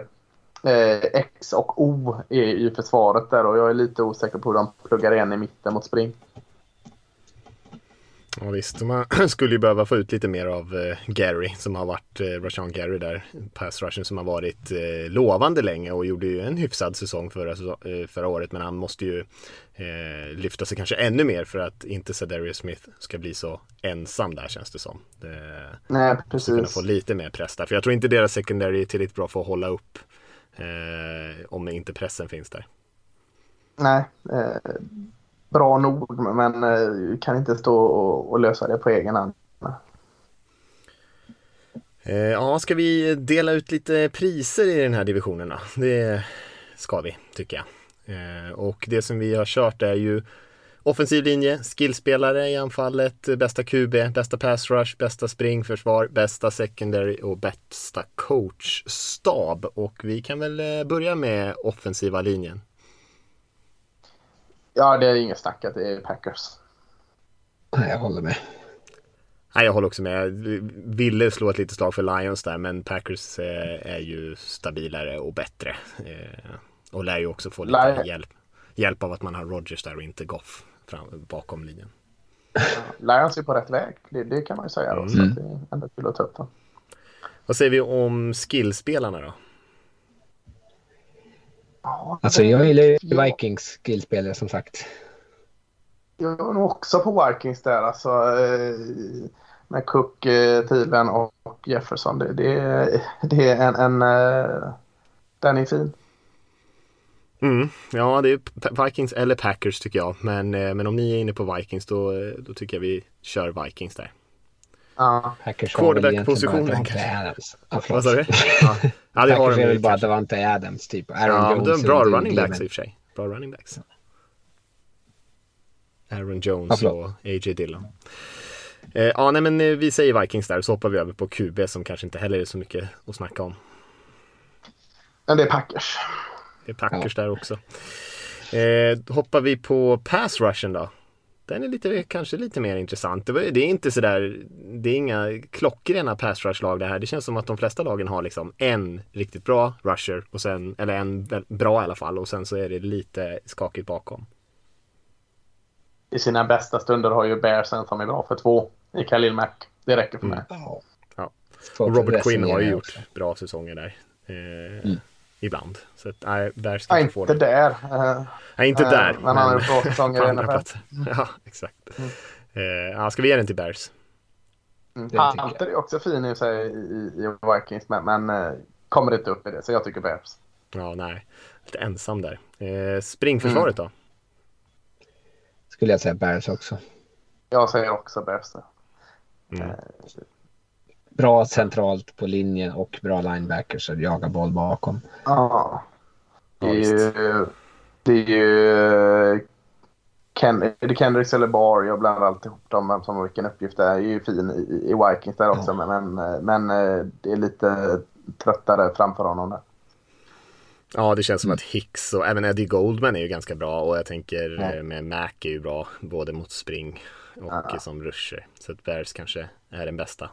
eh, X och O i, i försvaret där och jag är lite osäker på hur de pluggar igen i mitten mot spring. Ja visst, man skulle ju behöva få ut lite mer av eh, Gary som har varit, eh, Rashan Gary där, pass rushen som har varit eh, lovande länge och gjorde ju en hyfsad säsong förra, eh, förra året men han måste ju eh, lyfta sig kanske ännu mer för att inte Cedarius Smith ska bli så ensam där känns det som. Det, Nej, precis. Kunna få lite mer press där, för jag tror inte deras secondary är tillräckligt bra för att hålla upp eh, om inte pressen finns där. Nej, bra nog men eh, kan inte stå och, och lösa det på egen hand. Eh, ja, ska vi dela ut lite priser i den här divisionen då? Det ska vi, tycker jag. Eh, och det som vi har kört är ju offensiv linje, skillspelare i anfallet, bästa QB, bästa pass rush, bästa springförsvar, bästa secondary och bästa coachstab. Och vi kan väl eh, börja med offensiva linjen. Ja, det är inget snack att det är Packers. Nej, jag håller med. Nej, jag håller också med. Jag ville slå ett litet slag för Lions där, men Packers eh, är ju stabilare och bättre. Eh, och lär ju också få lite Lion. hjälp, hjälp av att man har Rogers där och inte Goff fram, bakom linjen. Ja, Lions är på rätt väg, det, det kan man ju säga. Då, mm. Så det är ändå kul att ta upp. Då. Vad säger vi om skillspelarna då? Alltså jag gillar ju Vikings skillspelare som sagt. Jag är nog också på Vikings där alltså. Eh, med Cook, eh, Thielen och Jefferson. Det, det, det är en, en... Eh, den är fin. Mm, ja, det är Vikings eller Packers tycker jag. Men, men om ni är inne på Vikings då, då tycker jag vi kör Vikings där. Ja. Packers Quarterback-positionen kanske. Vad sa du? Ja. det har de väl bara Davante Adams typ. Aaron ja, Jones. De bra running backs i och för sig. Bra running backs. Aaron Jones ja, och A.J. Dillon. Eh, ja, nej men eh, vi säger Vikings där så hoppar vi över på QB som kanske inte heller är så mycket att snacka om. Men det är Packers. Det är Packers ja. där också. Eh, hoppar vi på pass rushen då? Den är lite, kanske lite mer intressant. Det, är inte sådär, det är inga klockrena pass rush lag det här. Det känns som att de flesta lagen har liksom en riktigt bra rusher och sen, eller en bra i alla fall och sen så är det lite skakigt bakom. I sina bästa stunder har ju Bears en som är bra för två i Khalil Mack. Det räcker för mig. Mm. Ja. Och Robert Quinn har ju gjort bra säsonger där. Eh, mm ibland. Så att, nej, där ska inte få det. Där. Uh, nej, inte uh, där. Men han har bra säsonger i NFL. Ja, exakt. Mm. Ja, ska vi ge den till Bears? Mm. Hunter är också fin i sig i, i Vikings, men, men eh, kommer inte upp i det, så jag tycker Bears. Ja, nej. Lite ensam där. Eh, springförsvaret mm. då? Skulle jag säga Bears också. Jag säger också Bears. Mm. Eh, bra centralt på linjen och bra linebackers att jaga boll bakom. Ja. Det är ju, det är ju Ken, är det Kendricks eller Bar? Jag blandar alltid ihop dem vem som vilken uppgift det är. är ju fin i, i Vikings där också ja. men, men eh, det är lite tröttare framför honom där. Ja, det känns som att Hicks och även Eddie Goldman är ju ganska bra och jag tänker ja. med Mac är ju bra både mot spring och ja. som rusher. Så att Bears kanske är den bästa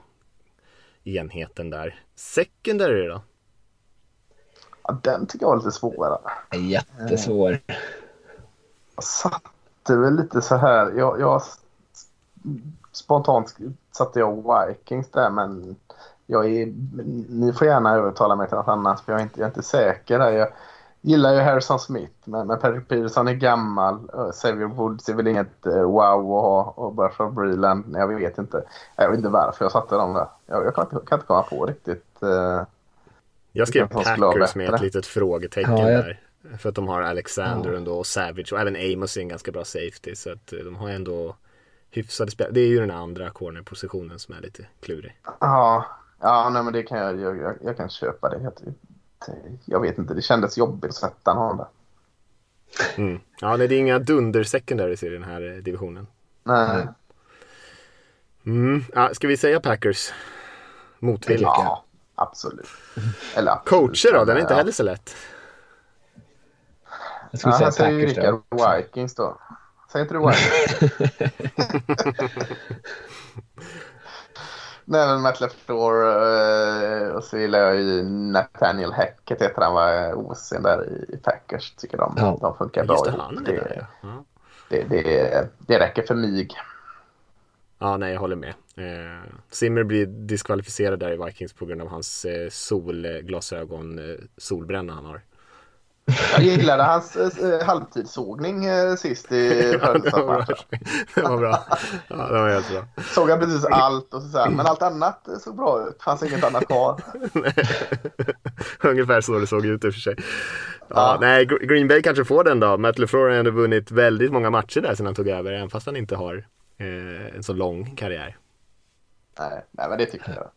enheten där. Secondary då? Ja, den tycker jag var lite svårare. Jättesvår. Jag satte väl lite så här. Jag, jag spontant satte jag Vikings där men jag är, ni får gärna övertala mig till något annat för jag är inte, jag är inte säker där. Jag gillar ju Harrison Smith men, men Patrick Peterson är gammal. Xavier Woods är väl inget uh, wow att ha och Bertrand Breland, jag vet inte. Jag vet inte varför jag satte dem där. Jag, jag kan, inte, kan inte komma på riktigt. Uh, jag skrev Packers med ett litet frågetecken ja, jag... där. För att de har Alexander ja. ändå och Savage och även Amos är en ganska bra safety. Så att de har ändå hyfsade spel. Det är ju den andra cornerpositionen som är lite klurig. Ja, Ja, nej, men det kan jag, jag, jag, jag kan köpa det. Jag, jag, vet inte, det kändes jobbigt att sätta honom där. Mm. Ja, nej, det är inga dunder secondaries i den här eh, divisionen. Nej. Mm. Ja, ska vi säga Packers? Motvilliga? Ja, absolut. Eller absolut. Coacher då? Den är inte heller så lätt. Jag skulle ja, säga Packers då. Vikings då. Säg inte du Vikings? Nej, men Matt LeFleur uh, och så gillar jag ju Nathaniel Hackett heter han var OC'n där i Packers. Tycker de, ja. de funkar bra. Det, han det, där, ja. det, det, det räcker för mig. Ja, nej, jag håller med. Eh, Zimmer blir diskvalificerad där i Vikings på grund av hans eh, solglasögon, eh, solbränna han har. Jag gillade hans eh, halvtidssågning eh, sist i Skövdematchen. det var bra. Ja, det var helt bra. Såg han precis allt och så, så men allt annat såg bra ut. Fanns inget annat kvar. Ungefär så det såg ut i och för sig. Ja, ja. Nej, Green Bay kanske får den då. Matt LeFleur har ändå vunnit väldigt många matcher där sedan han tog över, även fast han inte har eh, en så lång karriär. Nej, nej men det tycker jag.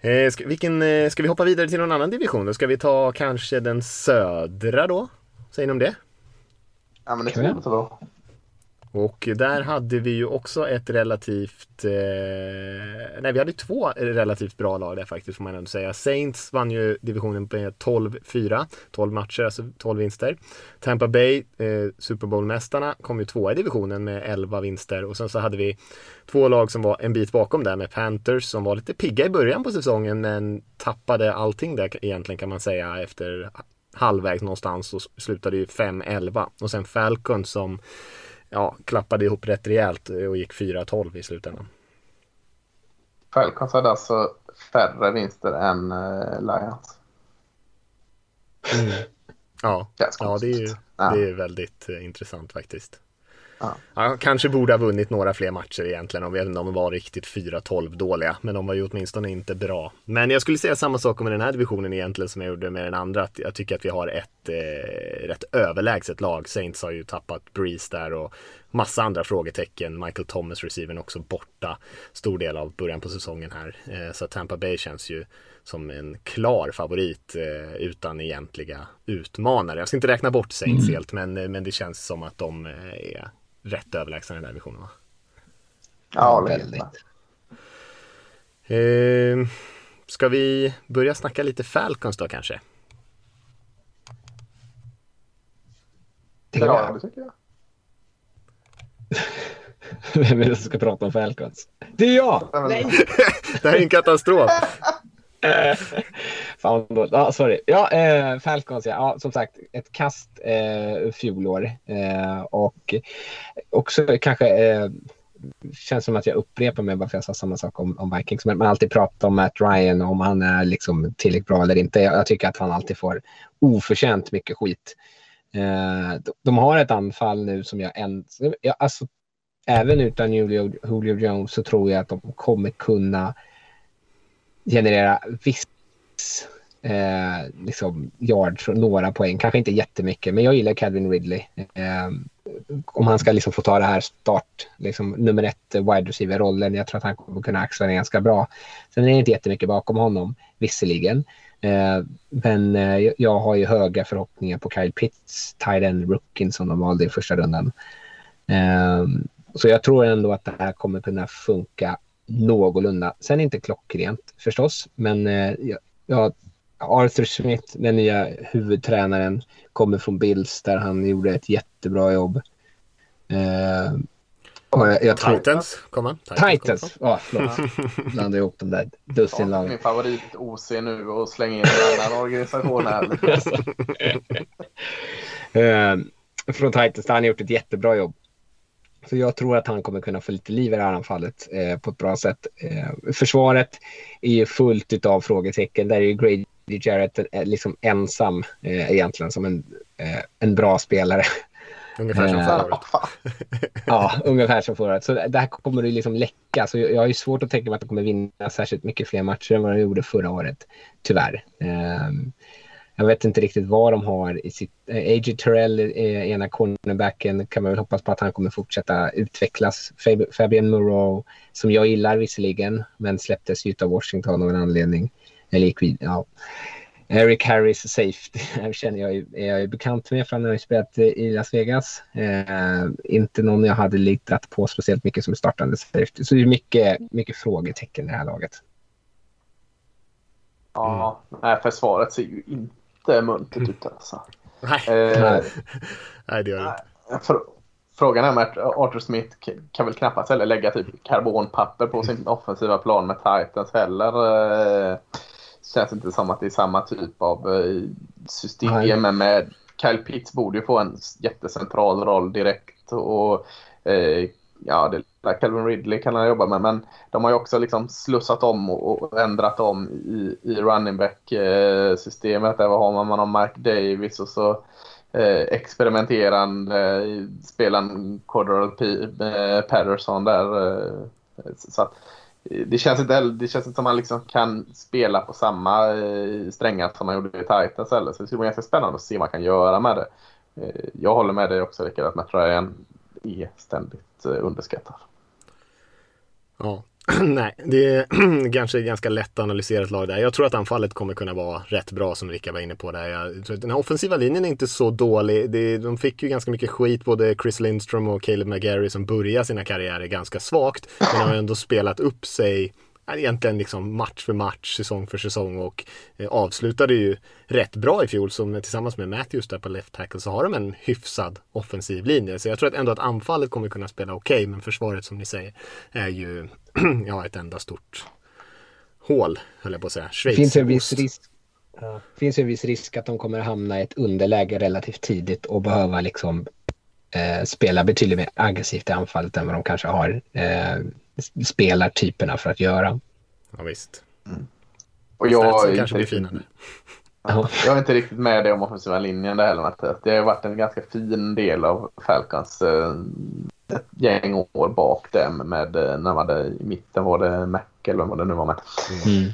Eh, ska, vilken, eh, ska vi hoppa vidare till någon annan division? Då ska vi ta kanske den södra då? Säger ni om det? Ja men det jag inte då. Och där hade vi ju också ett relativt, eh, nej vi hade två relativt bra lag där faktiskt får man ändå säga. Saints vann ju divisionen med 12-4, 12 matcher, alltså 12 vinster. Tampa Bay, eh, Super Bowl-mästarna, kom ju tvåa i divisionen med 11 vinster och sen så hade vi två lag som var en bit bakom där med Panthers som var lite pigga i början på säsongen men tappade allting där egentligen kan man säga efter halvvägs någonstans och slutade ju 5-11 och sen Falcon som ja, klappade ihop rätt rejält och gick 4-12 i slutändan. Falcons hade alltså färre vinster än uh, Lions. Mm. Ja, ja det, är ju, det är väldigt uh, intressant faktiskt. Ja. ja. kanske borde ha vunnit några fler matcher egentligen om de var riktigt 4-12 dåliga. Men de var ju åtminstone inte bra. Men jag skulle säga samma sak om den här divisionen egentligen som jag gjorde med den andra. Att jag tycker att vi har ett eh, rätt överlägset lag. Saints har ju tappat Breeze där och massa andra frågetecken. Michael Thomas receiven också borta stor del av början på säsongen här. Eh, så Tampa Bay känns ju som en klar favorit eh, utan egentliga utmanare. Jag ska inte räkna bort Saints mm. helt men, men det känns som att de är rätt överlägsna i den där divisionen va? Ja, väldigt. Eh, ska vi börja snacka lite Falcons då kanske? Ja, det tycker jag. Vem är det som ska prata om Falcons? Det är jag! Nej! det här är en katastrof. Eh, fan, ja, ah, sorry. Ja, eh, Falcons, ja. ja. Som sagt, ett kast eh, fjolår. Eh, och också kanske eh, känns som att jag upprepar mig bara för jag sa samma sak om, om Vikings. Men man alltid pratar om Matt Ryan, om han är liksom tillräckligt bra eller inte. Jag, jag tycker att han alltid får oförtjänt mycket skit. Eh, de, de, har ett anfall nu som jag, en, jag alltså, även utan Julio, Julio Jones så tror jag att de kommer kunna generera viss eh, liksom yards några poäng. Kanske inte jättemycket, men jag gillar Calvin Ridley. Eh, om han ska liksom få ta det här start, liksom, nummer ett eh, wide receiver-rollen. Jag tror att han kommer kunna axla den ganska bra. Sen är det inte jättemycket bakom honom, visserligen. Eh, men eh, jag har ju höga förhoppningar på Kyle Pitts, tight end rookien som de valde i första rundan. Eh, så jag tror ändå att det här kommer kunna funka någorlunda. Sen inte klockrent förstås, men eh, jag, Arthur Smith, den nya huvudtränaren, kommer från Bills där han gjorde ett jättebra jobb. Eh, jag, jag Titans kom han. Titans, Titans. ja förlåt. Blandade ihop de där dussinlagen. Min favorit OC nu och slänga in en annan organisation här. eh, från Titans, där han har gjort ett jättebra jobb. Så jag tror att han kommer kunna få lite liv i det här anfallet eh, på ett bra sätt. Eh, försvaret är ju fullt av frågetecken. Där är ju Grady Jarrett eh, liksom ensam eh, egentligen som en, eh, en bra spelare. Ungefär som förra året. ja, ungefär som förra året. Så det här kommer det liksom läcka. Så jag har ju svårt att tänka mig att de kommer vinna särskilt mycket fler matcher än vad de gjorde förra året. Tyvärr. Jag vet inte riktigt vad de har i sitt... Eh, A.J. Terrell, eh, ena cornerbacken, kan man väl hoppas på att han kommer fortsätta utvecklas. Fab Fabian Moreau, som jag gillar visserligen, men släpptes ut av Washington av en anledning. Eller gick vid, ja. Eric Harris safety känner jag är jag bekant med för han har ju spelat i Las Vegas. Eh, inte någon jag hade litat på speciellt mycket som startande safety. Så det är mycket, mycket frågetecken i det här laget. Ja, nej, försvaret ser ju inte inte muntert ut alltså. Nej, eh, nej det gör det inte. Frågan är med Arthur Smith kan väl knappast heller lägga typ karbonpapper på sin offensiva plan med Titans heller. Eh, känns inte som att det är samma typ av eh, system. Men med Kyle Pitts borde ju få en jättecentral roll direkt. Och eh, ja, det där Calvin Ridley kan han jobba med. Men de har ju också liksom slussat om och ändrat om i, i running back-systemet. Eh, där har man, man har Mark Davis och så eh, experimenterande spelaren Cordero eh, Patterson där. Eh, så att, eh, det känns inte, det känns inte som att man liksom kan spela på samma eh, strängar som man gjorde i Titans heller. Så det skulle vara ganska spännande att se vad man kan göra med det. Jag håller med dig också Rickard att Matt Ryan är ständigt Eh, underskattad. Ja, nej, det är kanske ganska lätt att analysera ett lag där. Jag tror att anfallet kommer kunna vara rätt bra som Rickard var inne på där. Jag tror att den här offensiva linjen är inte så dålig. Det, de fick ju ganska mycket skit, både Chris Lindström och Caleb McGarry som började sina karriärer ganska svagt. Men har ändå spelat upp sig egentligen liksom match för match, säsong för säsong och eh, avslutade ju rätt bra i fjol som tillsammans med Matthews där på left tackle så har de en hyfsad offensiv linje. Så jag tror att ändå att anfallet kommer kunna spela okej okay, men försvaret som ni säger är ju ja, ett enda stort hål höll jag på att säga. Schweiz finns en viss risk Ja. finns en viss risk att de kommer hamna i ett underläge relativt tidigt och behöva liksom eh, spela betydligt mer aggressivt i anfallet än vad de kanske har eh, spelartyperna för att göra. Ja, visst. Mm. Och jag är, kanske blir finare. Ja, jag är inte riktigt med det om offensiva linjen där heller. Det har varit en ganska fin del av Falcons eh, ett gäng år bak där med, eh, när man hade, i mitten var det Mac eller vad det nu var med. Mm.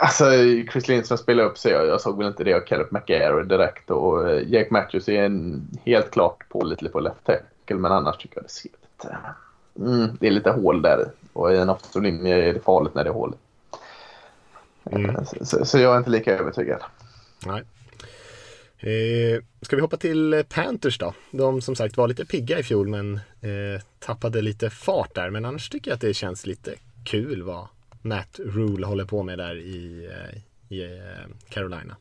Alltså Chris Lindström spelade upp sig. Jag, jag såg väl inte det av Caleb McGarry direkt och uh, Jake Matthews är en, helt klart pålitlig på left tackle men annars tycker jag det ser lite mm, det är lite hål där och i en offensiv är det farligt när det är hål. Mm. Så, så, jag är inte lika övertygad. Nej. Eh, ska vi hoppa till Panthers då? De som sagt var lite pigga i fjol men eh, tappade lite fart där. Men annars tycker jag att det känns lite kul vad Matt Rule håller på med där i, eh, i eh, Carolina.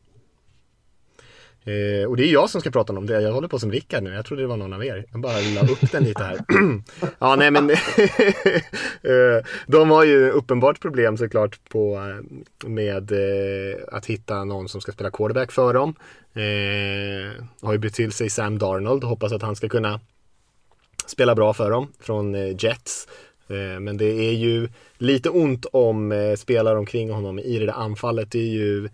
Eh, och det är jag som ska prata om det. Jag håller på som Rickard nu. Jag trodde det var någon av er. Jag bara la upp den lite här. ja, nej men. eh, de har ju uppenbart problem såklart på, eh, med eh, att hitta någon som ska spela quarterback för dem. Eh, har ju bytt till sig Sam Darnold. Hoppas att han ska kunna spela bra för dem från eh, Jets. Eh, men det är ju lite ont om eh, spelare omkring honom i det där anfallet. Det är ju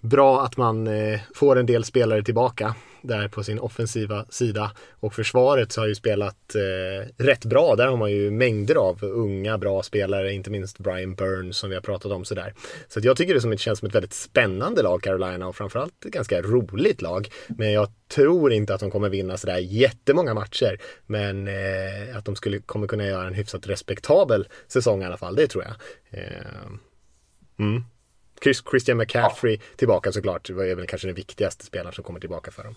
bra att man eh, får en del spelare tillbaka där på sin offensiva sida. Och försvaret så har ju spelat eh, rätt bra. Där har man ju mängder av unga bra spelare, inte minst Brian Burns som vi har pratat om sådär. Så att jag tycker det som känns som ett väldigt spännande lag Carolina och framförallt ett ganska roligt lag. Men jag tror inte att de kommer vinna sådär jättemånga matcher. Men eh, att de skulle, kommer kunna göra en hyfsat respektabel säsong i alla fall, det tror jag. Eh, mm. Christian McCaffrey ja. tillbaka såklart. Det är väl kanske den viktigaste spelaren som kommer tillbaka för dem.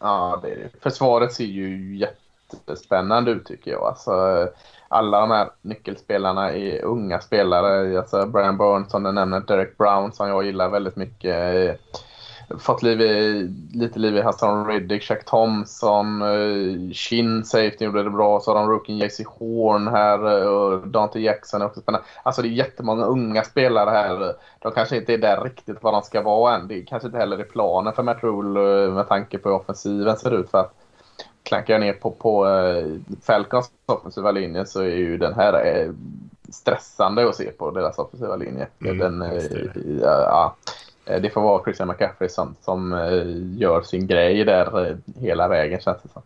Ja, det är det. Försvaret ser ju jättespännande ut tycker jag. Alltså, alla de här nyckelspelarna är unga spelare. Alltså Brian Burns som du nämner, Derek Brown som jag gillar väldigt mycket fått liv i, lite liv i Hassan Riddick, Jack Thompson, uh, Shin Safety gjorde det bra. Så har de rookien JC Horn här uh, och Dante Jackson är också spännande. Alltså det är jättemånga unga spelare här. De kanske inte är där riktigt vad de ska vara än. Det är kanske inte heller i planen för Matt Rule uh, med tanke på hur offensiven ser ut. För att klankar jag ner på, på uh, Falcons offensiva linje så är ju den här uh, stressande att se på deras offensiva linje. Mm, den, ja, Eh, det får vara Christian McCaffrey som, som eh, gör sin grej där eh, hela vägen känns det som.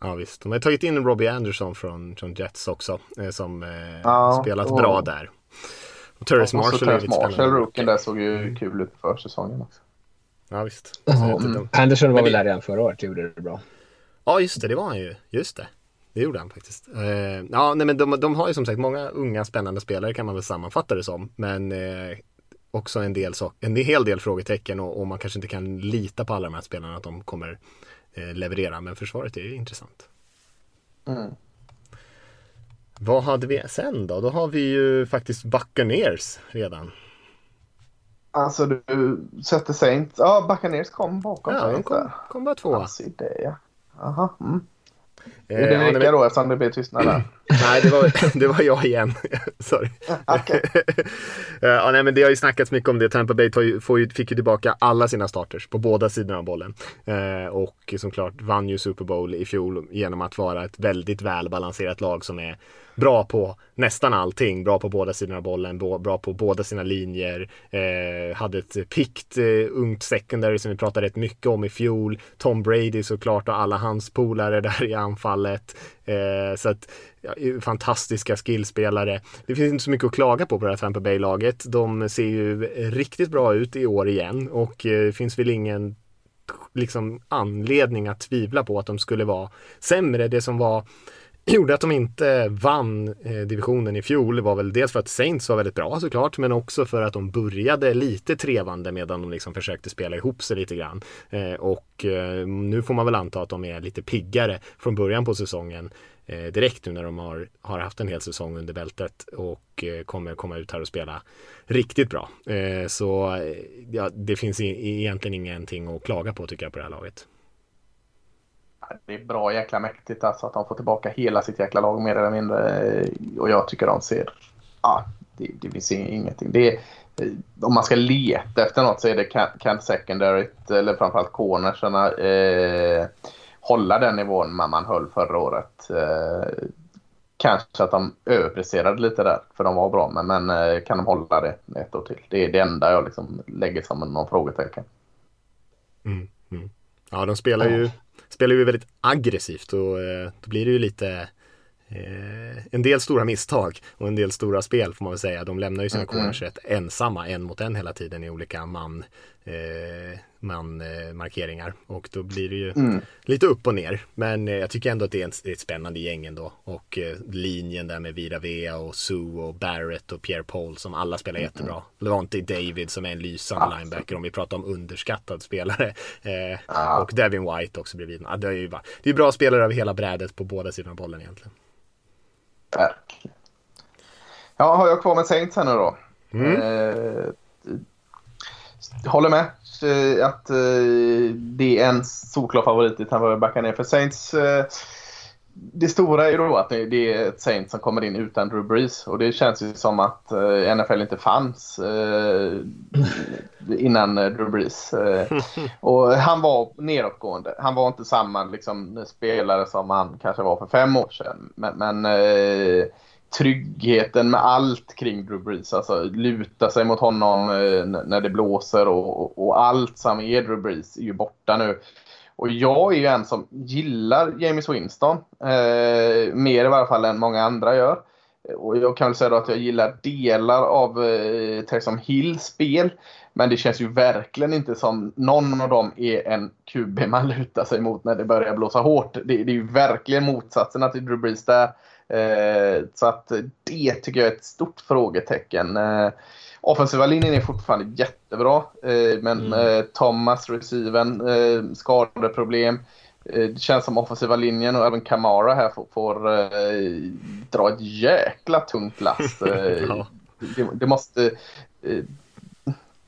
Ja visst, de har tagit in Robbie Anderson från, från Jets också som ja, spelat och, bra där. Och Terrence Marshall, Terrence Marshall rookien där såg ju kul ut för säsongen också. Ja visst. Mm. Anderson var väl där redan förra året gjorde det bra. Ja just det, det var han ju. Just det. Det gjorde han faktiskt. Uh, ja, nej, men de, de, har ju som sagt många unga spännande spelare kan man väl sammanfatta det som. Men uh, också en, del så, en hel del frågetecken och, och, man kanske inte kan lita på alla de här spelarna att de kommer eh, leverera. Men försvaret är ju intressant. Mm. Vad hade vi sen då? Då har vi ju faktiskt Buccaneers redan. Alltså du sätter Saints. Ja, Buccaneers kom bakom Ja, de kom, kom bara tvåa. Alltså, det, ja. Aha. Mm. Är det vilka eh, då eftersom det blir tystnad där? Nej, det var, det var jag igen. Sorry. okay. ja, nej, men det har ju snackats mycket om det. Tampa Bay ju, får ju, fick ju tillbaka alla sina starters på båda sidorna av bollen. Eh, och som klart vann ju Super Bowl i fjol genom att vara ett väldigt välbalanserat lag som är bra på nästan allting. Bra på båda sidorna av bollen, bra på båda sina linjer. Eh, hade ett pikt eh, ungt secondary som vi pratade rätt mycket om i fjol. Tom Brady såklart och alla hans polare där i anfallet. Eh, så att ja, fantastiska skillspelare. Det finns inte så mycket att klaga på på det här Tampa Bay-laget. De ser ju riktigt bra ut i år igen och eh, det finns väl ingen liksom anledning att tvivla på att de skulle vara sämre. Det som var gjorde att de inte vann eh, divisionen i fjol var väl dels för att Saints var väldigt bra såklart, men också för att de började lite trevande medan de liksom försökte spela ihop sig lite grann. Eh, och eh, nu får man väl anta att de är lite piggare från början på säsongen direkt nu när de har, har haft en hel säsong under bältet och kommer komma ut här och spela riktigt bra. så ja, det finns egentligen ingenting att klaga på tycker jag på det här laget det är bra jäkla mäktigt alltså att de får tillbaka hela sitt jäkla lag mer eller mindre. Och jag tycker de ser... Ja, det, det finns ingenting. Det om man ska leta efter något så är det kan, secondary eller framförallt cornersarna eh, hålla den nivån man, man höll förra året. Eh, kanske att de överpresterade lite där för de var bra men, men eh, kan de hålla det ett år till? Det är det enda jag liksom lägger som någon frågetecken. Mm, mm. Ja, de spelar ju spelar ju väldigt aggressivt och eh, då blir det ju lite eh, en del stora misstag och en del stora spel får man väl säga. De lämnar ju sina mm. corners rätt ensamma, en mot en hela tiden i olika man eh, man-markeringar eh, och då blir det ju mm. lite upp och ner. Men eh, jag tycker ändå att det är, en, ett spännande gäng ändå och eh, linjen där med Vida Vea och Sue och Barrett och Pierre Paul som alla spelar mm. jättebra. Levante David som är en lysande ah. linebacker om vi pratar om underskattad spelare. Eh, ah. Och Devin White också bredvid. Ah, det, är ju bara, det är bra spelare över hela brädet på båda sidorna av bollen egentligen. Ja, har jag kvar med Saints här nu då? Mm. Håller med eh, att eh, det är en solklar favorit i Tampa Bay ner för Saints. Eh, det stora är ju då att det är ett Saints som kommer in utan Drew Brees och det känns ju som att NFL inte fanns innan Drew Brees. och han var nedåtgående. Han var inte samma liksom, spelare som han kanske var för fem år sedan. Men, men tryggheten med allt kring Drew Brees. Alltså luta sig mot honom eh, när det blåser och, och, allt som är Drew Brees är ju borta nu. Och jag är ju en som gillar James Winston. Eh, mer i varje fall än många andra gör. Och jag kan väl säga att jag gillar delar av eh, Taysom Hills spel. Men det känns ju verkligen inte som någon av dem är en QB man lutar sig mot när det börjar blåsa hårt. Det, det är ju verkligen motsatsen till Drew Brees där. Eh, så att det tycker jag är ett stort frågetecken. Eh, offensiva linjen är fortfarande jättebra. Eh, men mm. Eh, Thomas, receiven, eh, skadeproblem. Eh, det känns som offensiva linjen och även Kamara här får, får eh, dra ett jäkla tungt last. Eh, ja. det, det, måste,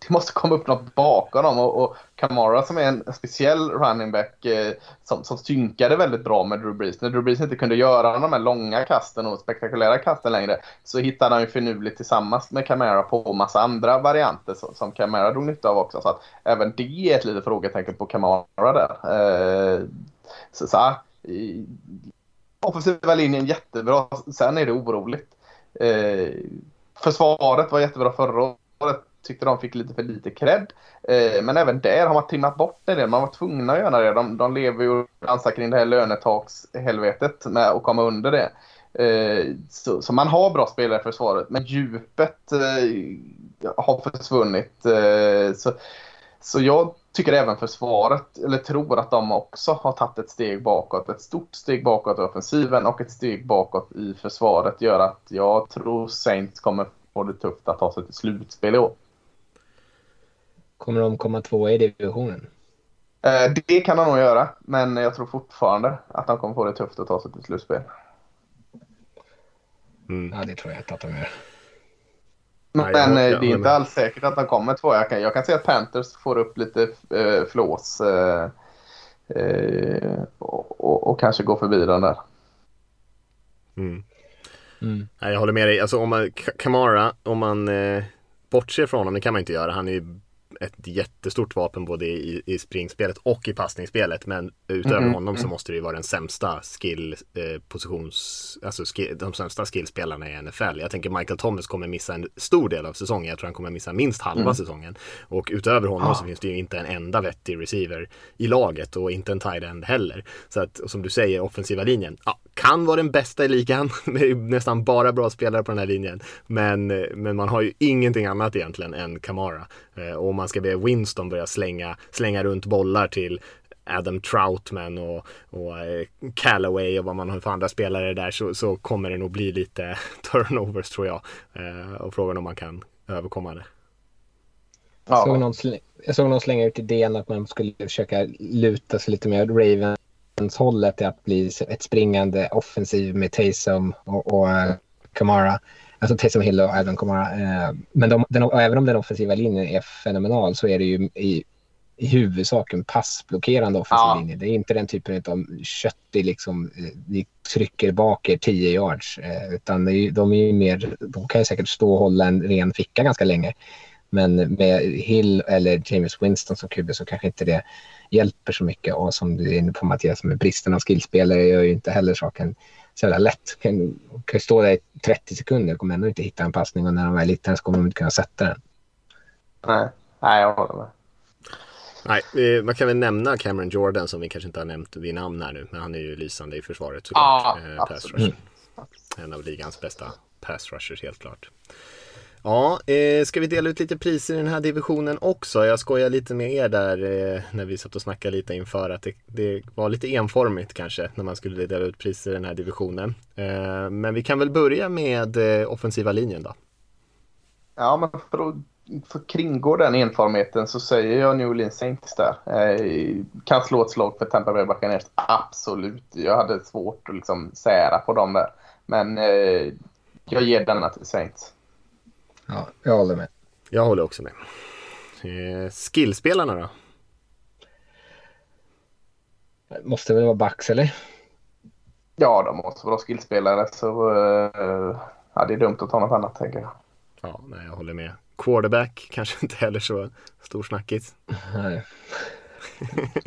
det måste komma upp något bakom dem. Och, och Kamara som är en speciell running back eh, som, som synkade väldigt bra med Drew Brees. När Drew Brees inte kunde göra de här långa kasten och spektakulära kasten längre så hittade han ju finurligt tillsammans med Kamara på massa andra varianter som, som Kamara drog nytta av också. Så att även det är ett litet frågetecken på Kamara där. Eh, så, så ah, i, offensiva linjen jättebra. Sen är det oroligt. Eh, försvaret var jättebra förra året tyckte de fick lite för lite cred. Eh, men även där har man trimmat bort det. Man var tvungna att göra det. De, de lever ju och dansar kring det här lönetakshelvetet med att komma under det. Eh, så, så, man har bra spelare i försvaret, men djupet eh, har försvunnit. Eh, så, så jag tycker även försvaret, eller tror att de också har tagit ett steg bakåt. Ett stort steg bakåt i offensiven och ett steg bakåt i försvaret gör att jag tror Saints kommer få det tufft att ta sig till slutspel i år. Kommer de komma tvåa i divisionen? Eh, det kan de nog göra, men jag tror fortfarande att de kommer få det tufft att ta sig till slutspel. Mm. Ja, det tror jag inte att de gör. Men, Nej, jag, jag, det är inte alls säkert att de kommer tvåa. Jag kan, jag kan se att Panthers får upp lite äh, flås äh, äh, och, och, och, kanske går förbi den där. Mm. Mm. jag håller med dig. Alltså om man, Kamara, om man eh, bortser från honom, det kan man inte göra. Han är ju ett jättestort vapen både i, i springspelet och i passningsspelet. Men utöver mm. honom så måste det ju vara den sämsta skill eh, positions, alltså skill, de sämsta skillspelarna i NFL. Jag tänker Michael Thomas kommer missa en stor del av säsongen. Jag tror han kommer missa minst halva mm. säsongen. Och utöver honom ah. så finns det ju inte en enda vettig receiver i laget och inte en tight end heller. Så att, som du säger, offensiva linjen. Ja, kan vara den bästa i ligan. med nästan bara bra spelare på den här linjen. Men, men man har ju ingenting annat egentligen än Kamara. Eh, och man ska be Winston börja slänga, slänga runt bollar till Adam Troutman och, och eh, Callaway och vad man har för andra spelare där så, så kommer det nog bli lite turnovers tror jag. Eh, och frågan om man kan överkomma det. Ja. Jag, såg någon slänga, jag såg någon slänga ut idén att man skulle försöka luta sig lite mer Ravens hållet till att bli ett springande offensiv med Taysom och, och uh, Kamara. Alltså Taysom Hill och Adam Kamara. Uh, men de, den, även om den offensiva linjen är fenomenal så är det ju i i huvudsak en passblockerande offensiv ja. linje. Det är inte den typen av köttig, liksom, eh, vi trycker bak er 10 yards. Eh, utan är, de är mer, de kan säkert stå och hålla en ren ficka ganska länge. Men med Hill eller James Winston som QB så kanske inte det hjälper så mycket. Och som du är inne på Mattias, med bristen av skillspelare gör ju inte heller saken så jävla lätt. Kan, kan stå där i 30 sekunder och kommer ändå inte hitta en passning och när de väl hittar den så kommer de inte kunna sätta den. Nej, Nej jag håller med. Nej, man kan väl nämna Cameron Jordan som vi kanske inte har nämnt vid namn här nu. Men han är ju lysande i försvaret såklart. Ja, eh, pass rusher. En av ligans bästa pass rushers helt klart. Ja, eh, ska vi dela ut lite priser i den här divisionen också? Jag skojar lite med er där eh, när vi satt och snackade lite inför att det, det, var lite enformigt kanske när man skulle dela ut priser i den här divisionen. Eh, men vi kan väl börja med eh, offensiva linjen då. Ja, men för att för att kringgå den enformigheten så säger jag New Orleans Saints där. Eh, kan slå ett slag för Tampa Bay Buccaneers, absolut. Jag hade svårt att liksom sära på dem där. Men eh, jag ger denna till Saints. Ja, jag håller med. Jag håller också med. Eh, skillspelarna då? Måste väl vara Bucks eller? Ja, de måste vara skillspelare så eh, ja, det är dumt att ta något annat tänker jag. Ja, nej, jag håller med quarterback kanske inte heller så stor snackis. Nej.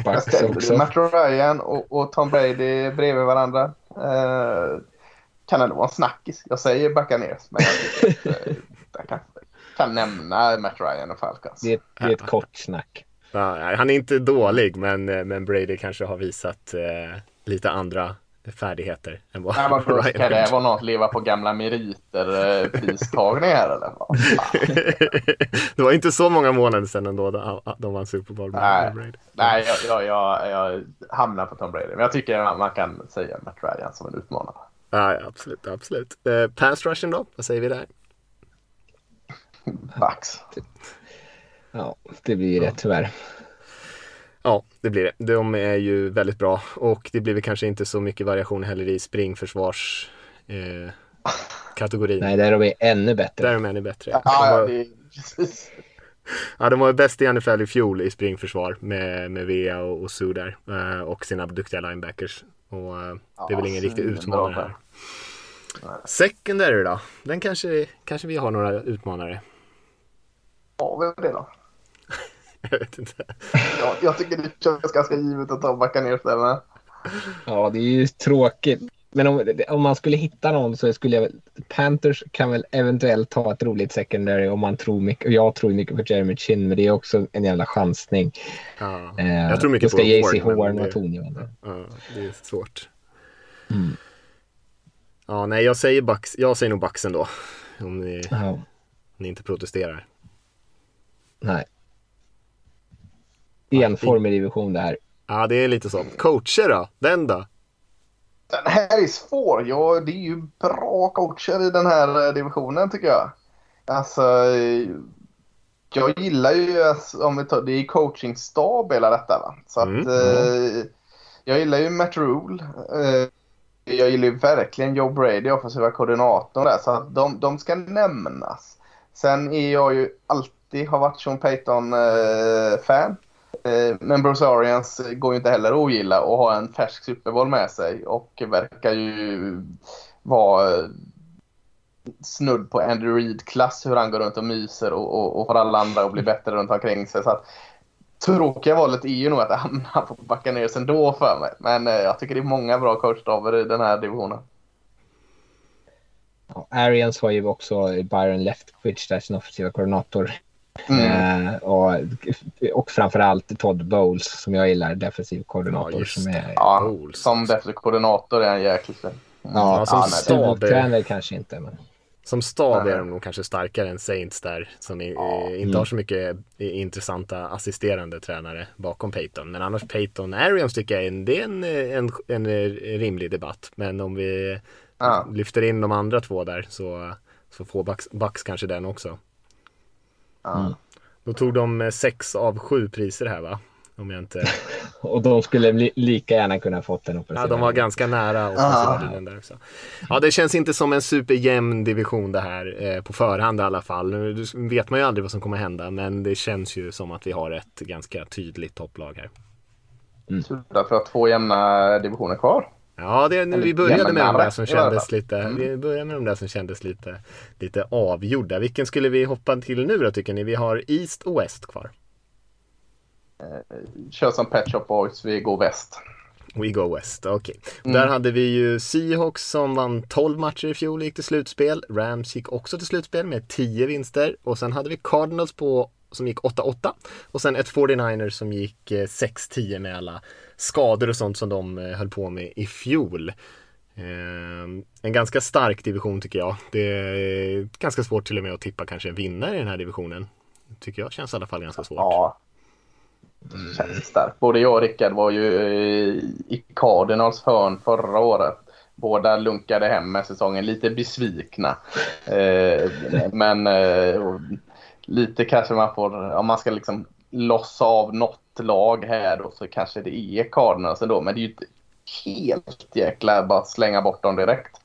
Matt Ryan och, och, Tom Brady bredvid varandra. Uh, kan ändå vara en snackis. Jag säger men jag tycker att eh, jag kan, kan nämna Matt Ryan och Falcons. Det är, det är ett kort snack. Ja, han är inte dålig, men, men Brady kanske har visat eh, lite andra färdigheter än vad Nej, vad Ryan Ska det vara något leva på gamla meriter eh, pristagningar eller? det var inte så många månader sedan ändå de, de vann Super Bowl. Nej, Nej jag, jag, jag, jag hamnar på Tom Brady. Men jag tycker att man kan säga Matt Ryan som en utmanare. Ja, absolut. absolut. Eh, pass rushen då? Vad säger vi där? Bucks. Ja, det blir det tyvärr. Ja, det blir det. De är ju väldigt bra och det blir väl kanske inte så mycket variation heller i springförsvars eh. Nej, där är de ännu bättre. Där är de ännu bättre. Ja, ja, var, ja, de var bäst i NFL i fjol i springförsvar med, med Vea och, och Sue där eh, och sina duktiga linebackers. Och eh, det är väl ingen riktig utmanare här. Secondary då? Den kanske, kanske vi har några utmanare. Har vi det då? jag vet inte. Ja, jag tycker det känns ganska givet att ta backa ner ställena. Ja, det är ju tråkigt. Men om, om man skulle hitta någon så skulle jag Panthers kan väl eventuellt ta ett roligt secondary om man tror mycket. Och jag tror mycket på Jeremy Chin, men det är också en jävla chansning. Ja, eh, jag tror mycket på JC Horn och tongivande. Ja, det är svårt. Mm. Ja, nej, jag säger, Bucks, jag säger nog Bucks ändå. Om ni, ja. ni inte protesterar. Nej. Enformig division det här. Ja, det är lite så. Coacher då? Den då? Den här är svår. Ja, det är ju bra coacher i den här eh, divisionen tycker jag. Alltså, jag gillar ju, alltså, om vi tar, det är coachingstab hela detta va. Så att, mm. eh, jag gillar ju Matt Rule. Eh, jag gillar ju verkligen Joe Brady, offensiva koordinatorn där. Så att de, de ska nämnas. Sen är jag ju alltid, har varit Sean Payton-fan. Eh, eh, men Bruce Arians eh, går ju inte heller att ogilla och har en färsk Super Bowl med sig och verkar ju vara snudd på Andrew Reid-klass hur han går runt och myser och, och, och får alla andra att bli bättre runt omkring sig. Så att, tråkiga valet är ju nog att hamna på backa ner sig ändå för mig. Men jag tycker det är många bra coachstaver i den här divisionen. Arians har ju också Byron Leftwich där sin offensiva koordinator. Mm. Eh, och, och framförallt Todd Bowles som jag gillar, defensiv koordinator. Ja, som är, ja, som defensiv koordinator är han jäkligt fin. Mm. Ja, som ja, stabtränare kanske inte. Men... Som stab är de nog kanske starkare än Saints där. Som i, ja. inte mm. har så mycket intressanta assisterande tränare bakom Peyton. Men annars Peyton Arians tycker jag är en, det är en, en, en rimlig debatt. Men om vi ja. lyfter in de andra två där så, så får Bucks, Bucks kanske den också. Mm. Då tog de sex av sju priser här va? Om jag inte... och de skulle li lika gärna kunna fått den Ja, de var ganska nära den där också. Ja, det känns inte som en superjämn division det här eh, på förhand i alla fall. Nu vet man ju aldrig vad som kommer hända, men det känns ju som att vi har ett ganska tydligt topplag här. Mm. Därför att två jämna divisioner kvar. Ja, det, nu, vi började med de där som kändes lite, mm. vi började med de där som kändes lite, lite avgjorda. Vilken skulle vi hoppa till nu då tycker ni? Vi har East och West kvar. Eh, kör som Pet Shop Boys, vi går väst. We go West, okej. Okay. Mm. Där hade vi ju Seahawks som vann 12 matcher i fjol och gick till slutspel. Rams gick också till slutspel med 10 vinster. Och sen hade vi Cardinals på, som gick 8-8. Och sen ett 49ers som gick 6-10 eh, med alla skador och sånt som de eh, höll på med i fjol. Ehm, en ganska stark division tycker jag. Det är ganska svårt till och med att tippa kanske en vinnare i den här divisionen. Tycker jag känns i alla fall ganska svårt. Ja, Mm. Känns starkt. Både jag och Rickard var ju eh, i Cardinals hörn förra året. Båda lunkade hem med säsongen, lite besvikna. Eh, men lite kanske man får, om man ska liksom lossa av något lag här då så kanske det är Cardinals ändå. Men det är ju inte helt jäkla bara slänga bort dem direkt.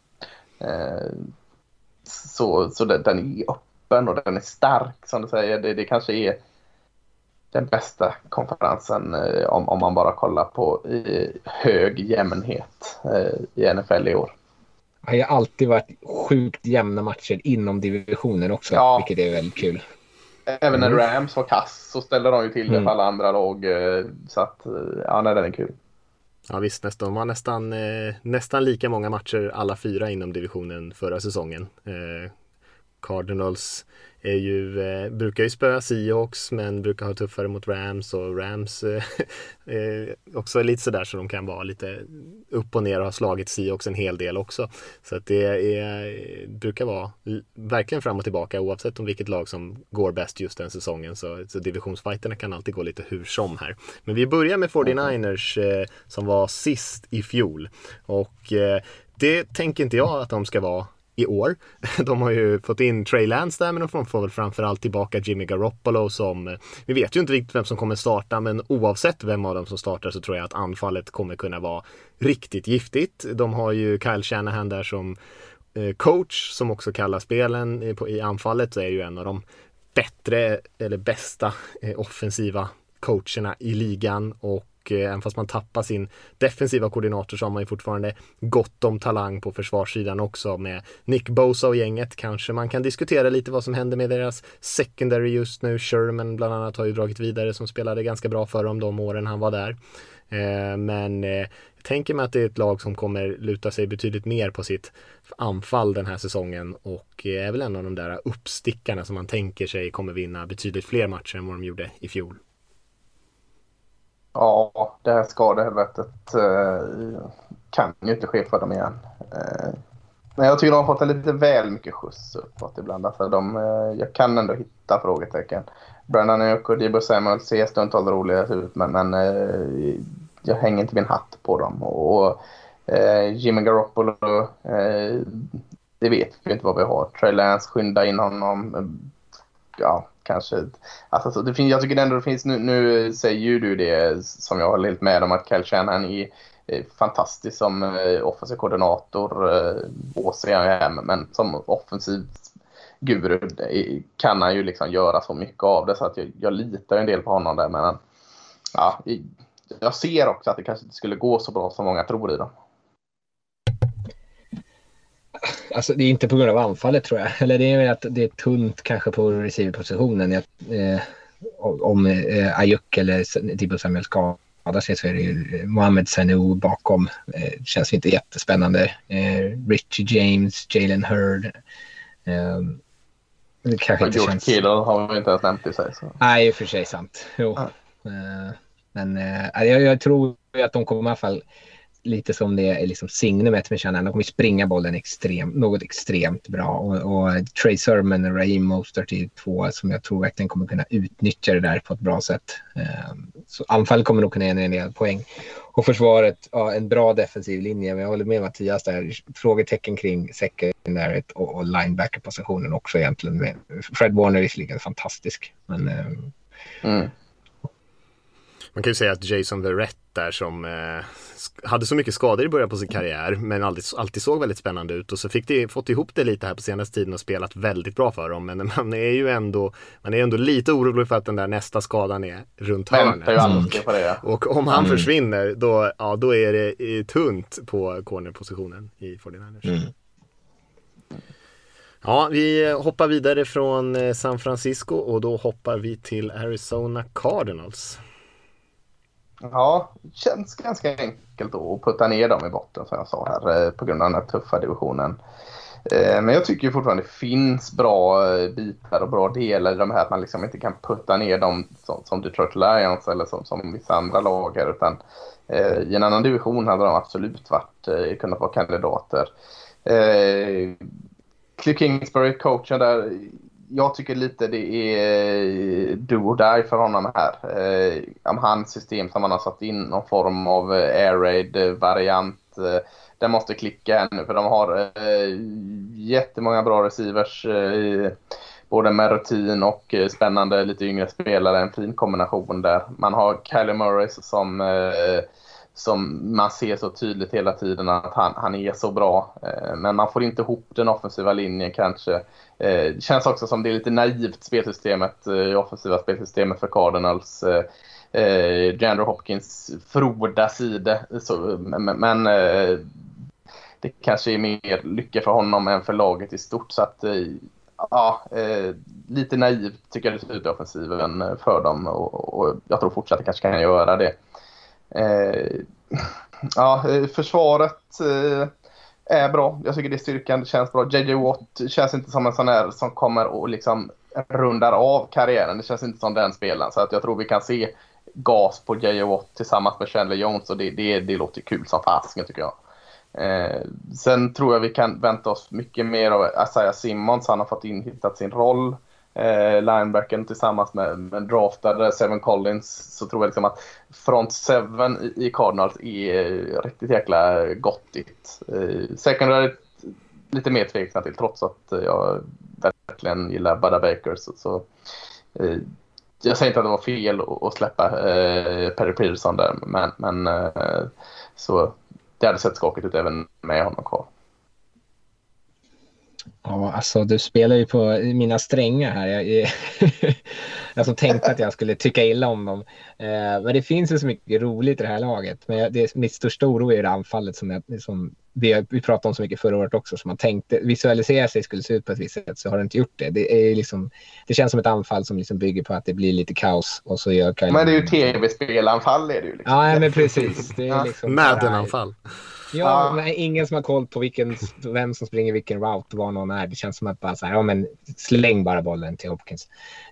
Så, så den är öppen och den är stark som du säger. Det, det kanske är den bästa konferensen eh, om, om man bara kollar på i hög jämnhet eh, i NFL i år. Det har alltid varit sjukt jämna matcher inom divisionen också, ja. vilket är väldigt kul. Även när mm. Rams var kass så ställde de ju till det mm. för alla andra lag. Eh, så att, ja, nej, den är kul. Ja visst, nästan, de har nästan, eh, nästan lika många matcher alla fyra inom divisionen förra säsongen. Eh, Cardinals är ju, eh, brukar ju spöa Seahawks men brukar ha tuffare mot Rams och Rams eh, eh, också lite sådär så de kan vara lite upp och ner och har slagit Seahawks en hel del också. Så att det är, brukar vara verkligen fram och tillbaka oavsett om vilket lag som går bäst just den säsongen. Så, så divisionsfighterna kan alltid gå lite hur som här. Men vi börjar med 49ers eh, som var sist i fjol och eh, det tänker inte jag att de ska vara i år. De har ju fått in Trey Lance där men de får väl framförallt tillbaka Jimmy Garoppolo som eh, vi vet ju inte riktigt vem som kommer starta men oavsett vem av dem som startar så tror jag att anfallet kommer kunna vara riktigt giftigt. De har ju Kyle Shanahan där som eh, coach som också kallar spelen i anfallet så är ju en av de bättre eller bästa eh, offensiva coacherna i ligan och och eh, även fast man tappar sin defensiva koordinator så har man ju fortfarande gott om talang på försvarssidan också med Nick Bosa och gänget. Kanske man kan diskutera lite vad som händer med deras secondary just nu. Sherman bland annat har ju dragit vidare som spelade ganska bra för dem de åren han var där. Eh, men eh, jag tänker mig att det är ett lag som kommer luta sig betydligt mer på sitt anfall den här säsongen och eh, är väl en av de där uppstickarna som man tänker sig kommer vinna betydligt fler matcher än vad de gjorde i fjol. Ja, det här skadehelvetet eh, kan ju inte ske för dem igen. Eh, men jag tycker de har fått lite väl mycket skjuts uppåt ibland. Alltså de, eh, jag kan ändå hitta frågetecken. Brandon Ayuk och Debo Samuel ser stundtals roliga ut men, men eh, jag hänger inte min hatt på dem. Och, och eh, Jimmy Garoppolo, eh, det vet vi inte vad vi har. Trey Lance, skynda in honom. Ja, kanske. Alltså, det finns, jag tycker ändå det finns, nu, nu säger ju du det som jag håller helt med om att Kyle Shanahan är fantastisk som eh, offensiv koordinator. Bås är han ju hem, men som offensiv guru kan han ju liksom göra så mycket av det så att jag, jag litar en del på honom där. Men ja, jag ser också att det kanske inte skulle gå så bra som många tror i dem. Alltså det är inte på grund av anfallet tror jag. Eller det är att det är tunt kanske på receiverpositionen. Eh, om eh, Ayuk eller Dibbo Samuel skadar sig så är det ju Mohamed Sanu bakom. Eh, känns inte jättespännande. Eh, Richie James, Jalen Hurd. Eh, det kanske inte känns... Kittle har vi inte ens nämnt i sig. Så. Nej, i och för sig sant. Jo. Ah. Eh, men eh, jag, jag tror att de kommer i alla fall lite som det är liksom signumet med Shannon. De kommer springa bollen extrem, något extremt bra. Och, och Trey Sermon och Raheem Mostert är två som jag tror verkligen kommer kunna utnyttja det där på ett bra sätt. Ehm, så anfall kommer nog kunna ge en del poäng. Och försvaret, ja, en bra defensiv linje. Men jag håller med Mattias där. Frågetecken kring secondary och, och linebacker-positionen också egentligen. Fred Warner är visserligen fantastisk. Men, ehm, mm. Man kan ju säga att Jason Verrett där som eh, hade så mycket skador i början på sin karriär men alltid, alltid såg väldigt spännande ut och så fick de fått ihop det lite här på senaste tiden och spelat väldigt bra för dem. Men man är ju ändå, man är ändå lite orolig för att den där nästa skadan är runt hörnet. Mm. Och om han mm. försvinner då, ja, då är det tunt på cornerpositionen i 49ers. Mm. Ja, vi hoppar vidare från eh, San Francisco och då hoppar vi till Arizona Cardinals. Ja, det känns ganska enkelt att putta ner dem i botten som jag sa här eh, på grund av den här tuffa divisionen. Eh, men jag tycker fortfarande det finns bra eh, bitar och bra delar i de här att man liksom inte kan putta ner dem som, som Detroit Lions eller som, som vissa andra lag här utan i en annan division hade de absolut varit, kunnat vara kandidater. Cliff Kingsbury, coachen där, jag tycker lite det är eh, do or die för honom här. Eh, hans system som han har satt in, någon form av eh, air raid-variant. Eh, eh, den måste klicka ännu för de har eh, jättemånga bra receivers. Eh, både med rutin och eh, spännande lite yngre spelare. En fin kombination där. Man har Kylie Murray som eh, som man ser så tydligt hela tiden att han, han är så bra. Eh, men man får inte ihop den offensiva linjen kanske. Eh, det känns också som det är lite naivt spelsystemet, eh, det offensiva spelsystemet för Cardinals. Jandro Hopkins froda sida. men det kanske är mer lycka för honom än för laget i stort. Så att, ja, lite naivt tycker jag det ser ut i offensiven för dem och, och jag tror fortsatt att det kanske kan göra det. Eh, Ja, eh, försvaret eh, är bra. Jag tycker det är styrkan, det känns bra. JJ Watt känns inte som en sån här som kommer och liksom rundar av karriären. Det känns inte som den spelaren. Så att jag tror vi kan se gas på JJ Watt tillsammans med Chandler Jones och det, det, det låter kul som fasiken tycker jag. Eh, sen tror jag vi kan vänta oss mycket mer av Isaiah Simmons. Han har fått in, hittat sin roll. Eh, linebacken tillsammans med, med draftade Seven Collins så tror jag liksom att front seven i, i Cardinals är eh, riktigt jäkla gottigt. Eh, secondary lite mer tveksam till trots att jag verkligen gillar Budda Baker. Så, så eh, jag säger inte att det var fel att, att släppa eh, Perry Peterson där men, men eh, så det hade sett skakigt ut även med honom kvar. Ja, alltså du spelar ju på mina strängar här. Jag, jag, jag som tänkte att jag skulle tycka illa om dem. Eh, men det finns ju så mycket roligt i det här laget. Men det, mitt största oro är det anfallet som, jag, som vi, vi pratade om så mycket förra året också. Som man tänkte visualisera sig skulle se ut på ett visst sätt så har det inte gjort det. Det, är liksom, det känns som ett anfall som liksom bygger på att det blir lite kaos. Och så gör Kyle Men det är ju tv-spelanfall är det ju. Liksom. Ja, men precis. Det är liksom Madden-anfall. Ja, men ingen som har koll på vilken, vem som springer vilken route, var någon är. Det känns som att bara så här, ja men släng bara bollen till Hopkins.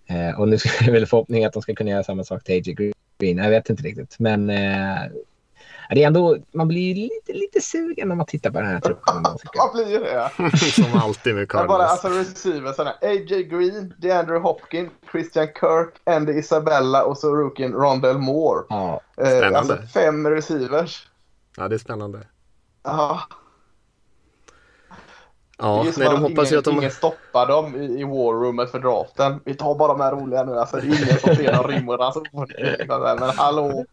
Eh, och nu är det väl förhoppningen att de ska kunna göra samma sak till AJ Green. Jag vet inte riktigt, men eh, det är ändå, man blir lite, lite sugen när man tittar på den här truppen. man blir det, ja. Som alltid med Cardinals. Bara alltså receivers, AJ Green, DeAndre Hopkins, Christian Kirk, Andy Isabella och så rookien Rondell Moore. Ja. Eh, alltså fem receivers. Ja, det är spännande. Ja. Ja, nej, de hoppas ingen, ju att de... Ingen stoppar dem i, i warroomet för draften. Vi tar bara de här roliga nu. Alltså, det är ingen som ser någon rim alltså, Men hallå.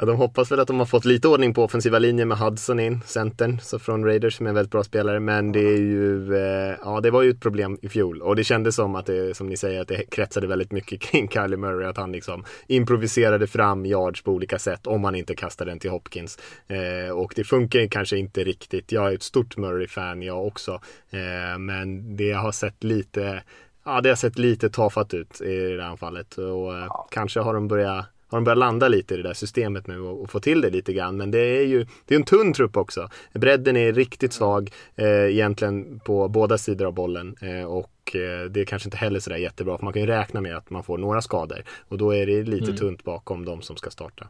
Ja, de hoppas väl att de har fått lite ordning på offensiva linjen med Hudson in, centern, så från Raiders som är en väldigt bra spelare. Men det är ju, eh, ja det var ju ett problem i fjol och det kändes som att det, som ni säger, att det kretsade väldigt mycket kring Kylie Murray. Att han liksom improviserade fram yards på olika sätt om man inte kastade den till Hopkins. Eh, och det funkar kanske inte riktigt. Jag är ett stort Murray-fan jag också. Eh, men det har sett lite Ja, det har sett lite tafatt ut i det här fallet och eh, kanske har de börjat har de börjat landa lite i det där systemet nu och, och få till det lite grann. Men det är ju det är en tunn trupp också. Bredden är riktigt svag eh, egentligen på båda sidor av bollen. Eh, och eh, det är kanske inte heller sådär jättebra för man kan ju räkna med att man får några skador. Och då är det lite mm. tunt bakom de som ska starta.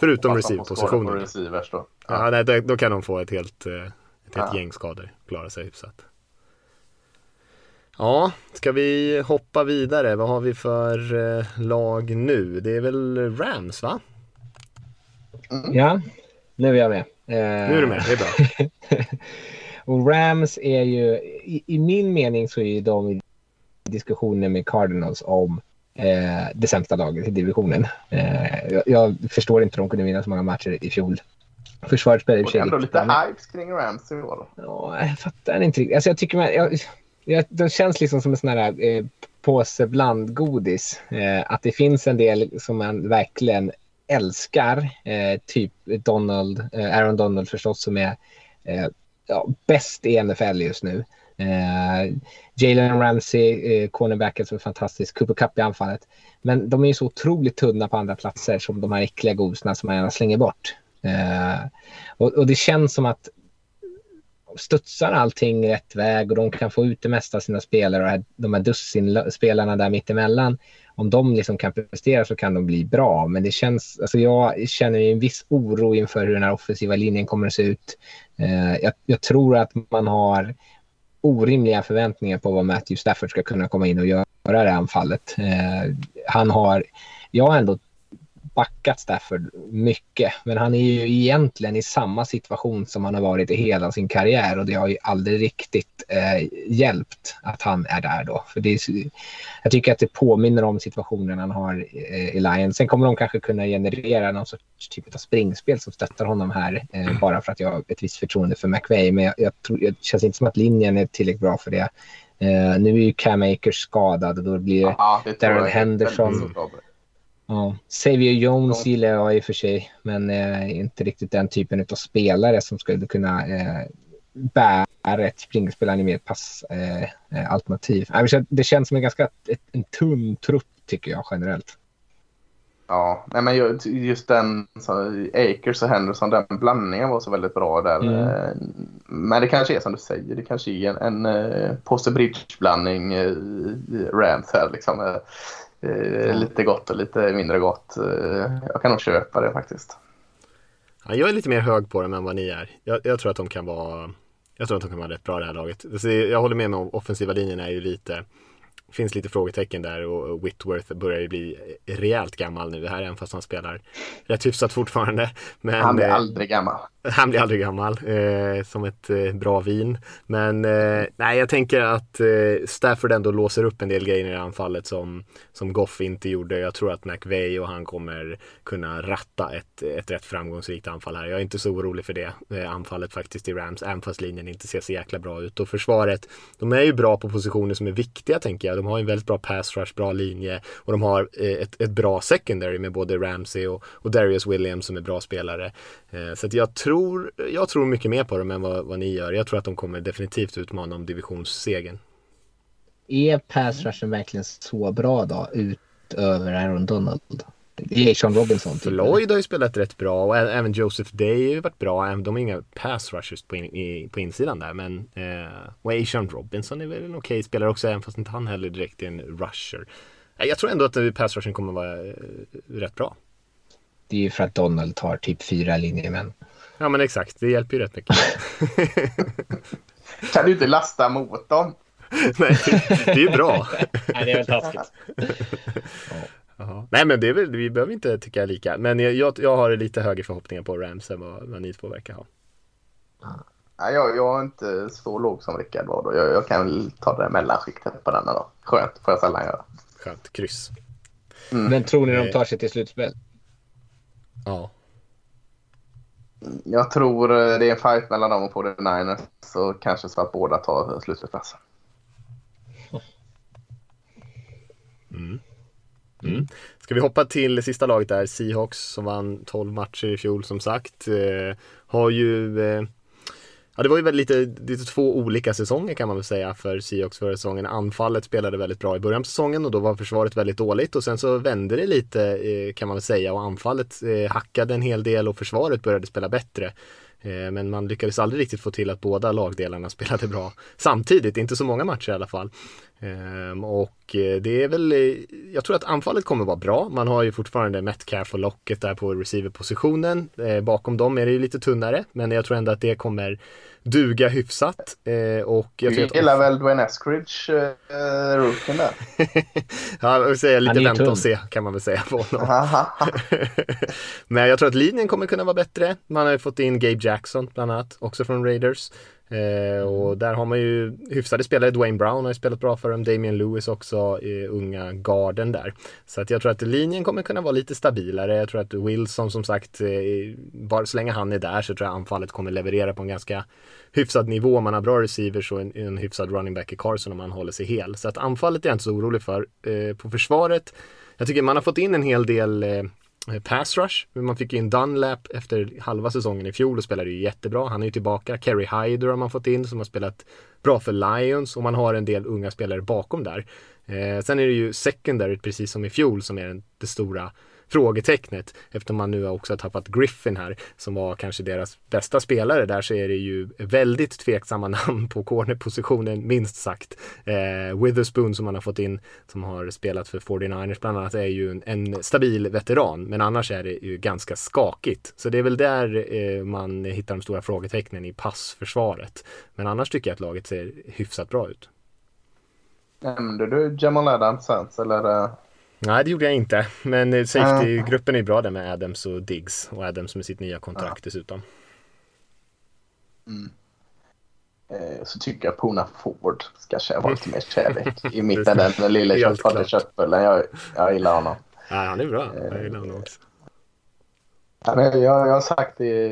Förutom receive-positionen. Då. Ja, ja nej, då kan de få ett helt, eh, ett helt ja. gäng skador. Klara sig hyfsat. Ja, ska vi hoppa vidare? Vad har vi för eh, lag nu? Det är väl Rams va? Mm. Ja, nu är jag med. Nu är du med, det är bra. och Rams är ju, i, i, min mening så är de i diskussioner med Cardinals om eh, det sämsta laget i divisionen. Eh, jag, jag, förstår inte hur de kunde vinna så många matcher i fjol. Försvaret spelar i och för sig lite hype kring Rams i år. Ja, jag fattar inte riktigt. Alltså, jag tycker man, jag, Ja, den känns liksom som en sån här eh, påse blandgodis. Eh, att det finns en del som man verkligen älskar. Eh, typ Donald, eh, Aaron Donald förstås som är eh, ja, bäst i NFL just nu. Eh, Jalen Ramsey, eh, cornerbacken som är fantastisk. Cooper Cup i anfallet. Men de är ju så otroligt tunna på andra platser som de här äckliga godisarna som man gärna slänger bort. Eh, och, och, det känns som att studsar allting rätt väg och de kan få ut det mesta av sina spelare och de här dussinspelarna där mittemellan, om de liksom kan prestera så kan de bli bra. Men det känns, alltså jag känner en viss oro inför hur den här offensiva linjen kommer att se ut. Eh, jag, jag, tror att man har orimliga förväntningar på vad Matthew Stafford ska kunna komma in och göra det anfallet. Eh, han har, jag har ändå backat Stafford mycket. Men han är ju egentligen i samma situation som han har varit i hela sin karriär och det har ju aldrig riktigt eh, hjälpt att han är där då. För det är, jag tycker att det påminner om situationen han har eh, i Lions. Sen kommer de kanske kunna generera någon sorts typ av springspel som stöttar honom här eh, bara för att jag har ett visst förtroende för McVay. Men jag, jag tror, det känns inte som att linjen är tillräckligt bra för det. Uh, nu är ju Cam Akers skadad och då blir Aha, Darren Henderson. Ja, Xavier Jones gillar jag i och för sig, men eh, inte riktigt den typen av spelare som skulle kunna eh, bära ett springspel animerat passalternativ. Eh, eh det känns som en ganska ett, en tunn trupp tycker jag generellt. Ja, nej men just den, så, Akers och Henderson, den blandningen var så väldigt bra där. Mm. Eh, men det kanske är som du säger, det kanske är en, en uh, Posse Bridge-blandning uh, Rams här liksom. Mm. Lite gott och lite mindre gott. jag kan nog köpa det faktiskt. Ja, jag är lite mer hög på dem än vad ni är. Jag, jag, tror att de kan vara jag tror att de kan vara rätt bra det här laget. Jag håller med om offensiva linjen är ju lite finns lite frågetecken där och Whitworth börjar ju bli rejält gammal nu här även fast han spelar rätt hyfsat fortfarande. Men, han blir eh, aldrig gammal. Han blir aldrig gammal, eh, som ett eh, bra vin. Men eh, nej, jag tänker att eh, Stafford ändå låser upp en del grejer i anfallet som, som Goff inte gjorde. Jag tror att McVey och han kommer kunna ratta ett, ett rätt framgångsrikt anfall här. Jag är inte så orolig för det eh, anfallet faktiskt i Rams, även fast linjen inte ser så jäkla bra ut. Och försvaret, de är ju bra på positioner som är viktiga tänker jag. De har en väldigt bra pass rush, bra linje och de har eh, ett, ett bra secondary med både Ramsey och, och Darius Williams som är bra spelare. Eh, så att jag tror, jag tror mycket mer på dem än vad, vad ni gör. Jag tror att de kommer definitivt utmana om divisionssegern. Är pass rushen verkligen så bra då utöver Aaron Donald? Det är Sean Robinson. Typ. Lloyd har ju spelat rätt bra och även Joseph Day har ju varit bra. De är inga pass rushers på, in, i, på insidan där. Men eh, och Sean Robinson är väl en okej okay spelare också även fast inte han heller direkt är en rusher. Jag tror ändå att pass rushen kommer vara eh, rätt bra. Det är ju för att Donald tar typ fyra linjemän. Ja men exakt, det hjälper ju rätt mycket. kan du inte lasta mot dem? Nej, det är ju bra. Nej, det är väl taskigt. Ja. Nej men det är väl, vi behöver inte tycka lika. Men jag, jag, jag har lite högre förhoppningar på Rams än vad, vad ni två verkar ha. Nej, jag, jag är inte så låg som Rickard var då. Jag, jag kan väl ta det mellanskiktet på denna då. Skönt, får jag sällan göra. Skönt, kryss. Mm. Men tror ni de tar sig till slutspel? Ja. Jag tror eh, det är en fight mellan dem och 49ers. Så kanske så att båda tar slutspelsplatsen. Mm. Mm. Ska vi hoppa till sista laget där, Seahawks som vann 12 matcher i fjol som sagt. Eh, har ju eh, Ja det var ju väldigt lite, lite två olika säsonger kan man väl säga för Seahawks förra säsongen. Anfallet spelade väldigt bra i början på säsongen och då var försvaret väldigt dåligt och sen så vände det lite eh, kan man väl säga och anfallet eh, hackade en hel del och försvaret började spela bättre. Eh, men man lyckades aldrig riktigt få till att båda lagdelarna spelade bra samtidigt, inte så många matcher i alla fall. Ehm, och eh, det är väl, eh, jag tror att anfallet kommer vara bra. Man har ju fortfarande Metcalf och Locket där på receiverpositionen. Bakom dem är det ju lite tunnare, men jag tror ändå att det kommer duga hyfsat. Eh, och jag du gillar att... väl Dwayne Eskridge, eh, rookien där? ja, jag säga lite vänta och se kan man väl säga på honom. Men jag tror att linjen kommer kunna vara bättre. Man har ju fått in Gabe Jackson bland annat, också från Raiders. Eh, och där har man ju hyfsade spelare. Dwayne Brown har ju spelat bra för dem. Damien Lewis också, eh, unga garden där. Så att jag tror att linjen kommer kunna vara lite stabilare. Jag tror att Wilson som sagt, eh, bara så länge han är där så tror jag anfallet kommer leverera på en ganska hyfsad nivå. Man har bra receivers och en, en hyfsad running back i Carson om man håller sig hel. Så att anfallet är jag inte så orolig för. Eh, på försvaret, jag tycker man har fått in en hel del eh, Eh, pass rush. Man fick in Dunlap efter halva säsongen i fjol och spelade ju jättebra. Han är ju tillbaka. Kerry Hyder har man fått in som har spelat bra för Lions och man har en del unga spelare bakom där. Eh, sen är det ju secondary precis som i fjol som är det stora frågetecknet. Eftersom man nu också har tappat Griffin här som var kanske deras bästa spelare där så är det ju väldigt tveksamma namn på cornerpositionen minst sagt. Eh, Witherspoon som man har fått in som har spelat för 49ers bland annat är ju en, en stabil veteran men annars är det ju ganska skakigt. Så det är väl där eh, man hittar de stora frågetecknen i passförsvaret. Men annars tycker jag att laget ser hyfsat bra ut. Nämnde du Jamal Adams eller? Eh? Nej, det gjorde jag inte. Men eh, safety-gruppen är bra där med Adams och Diggs. Och Adams med sitt nya kontrakt dessutom. Mm. Eh, så tycker jag Pona Ford ska vara lite mer kärlek i mitten. Den lilla köttfatte köttbullen. Jag, jag gillar honom. Ja, han är bra. Jag gillar honom också. Jag, jag har sagt det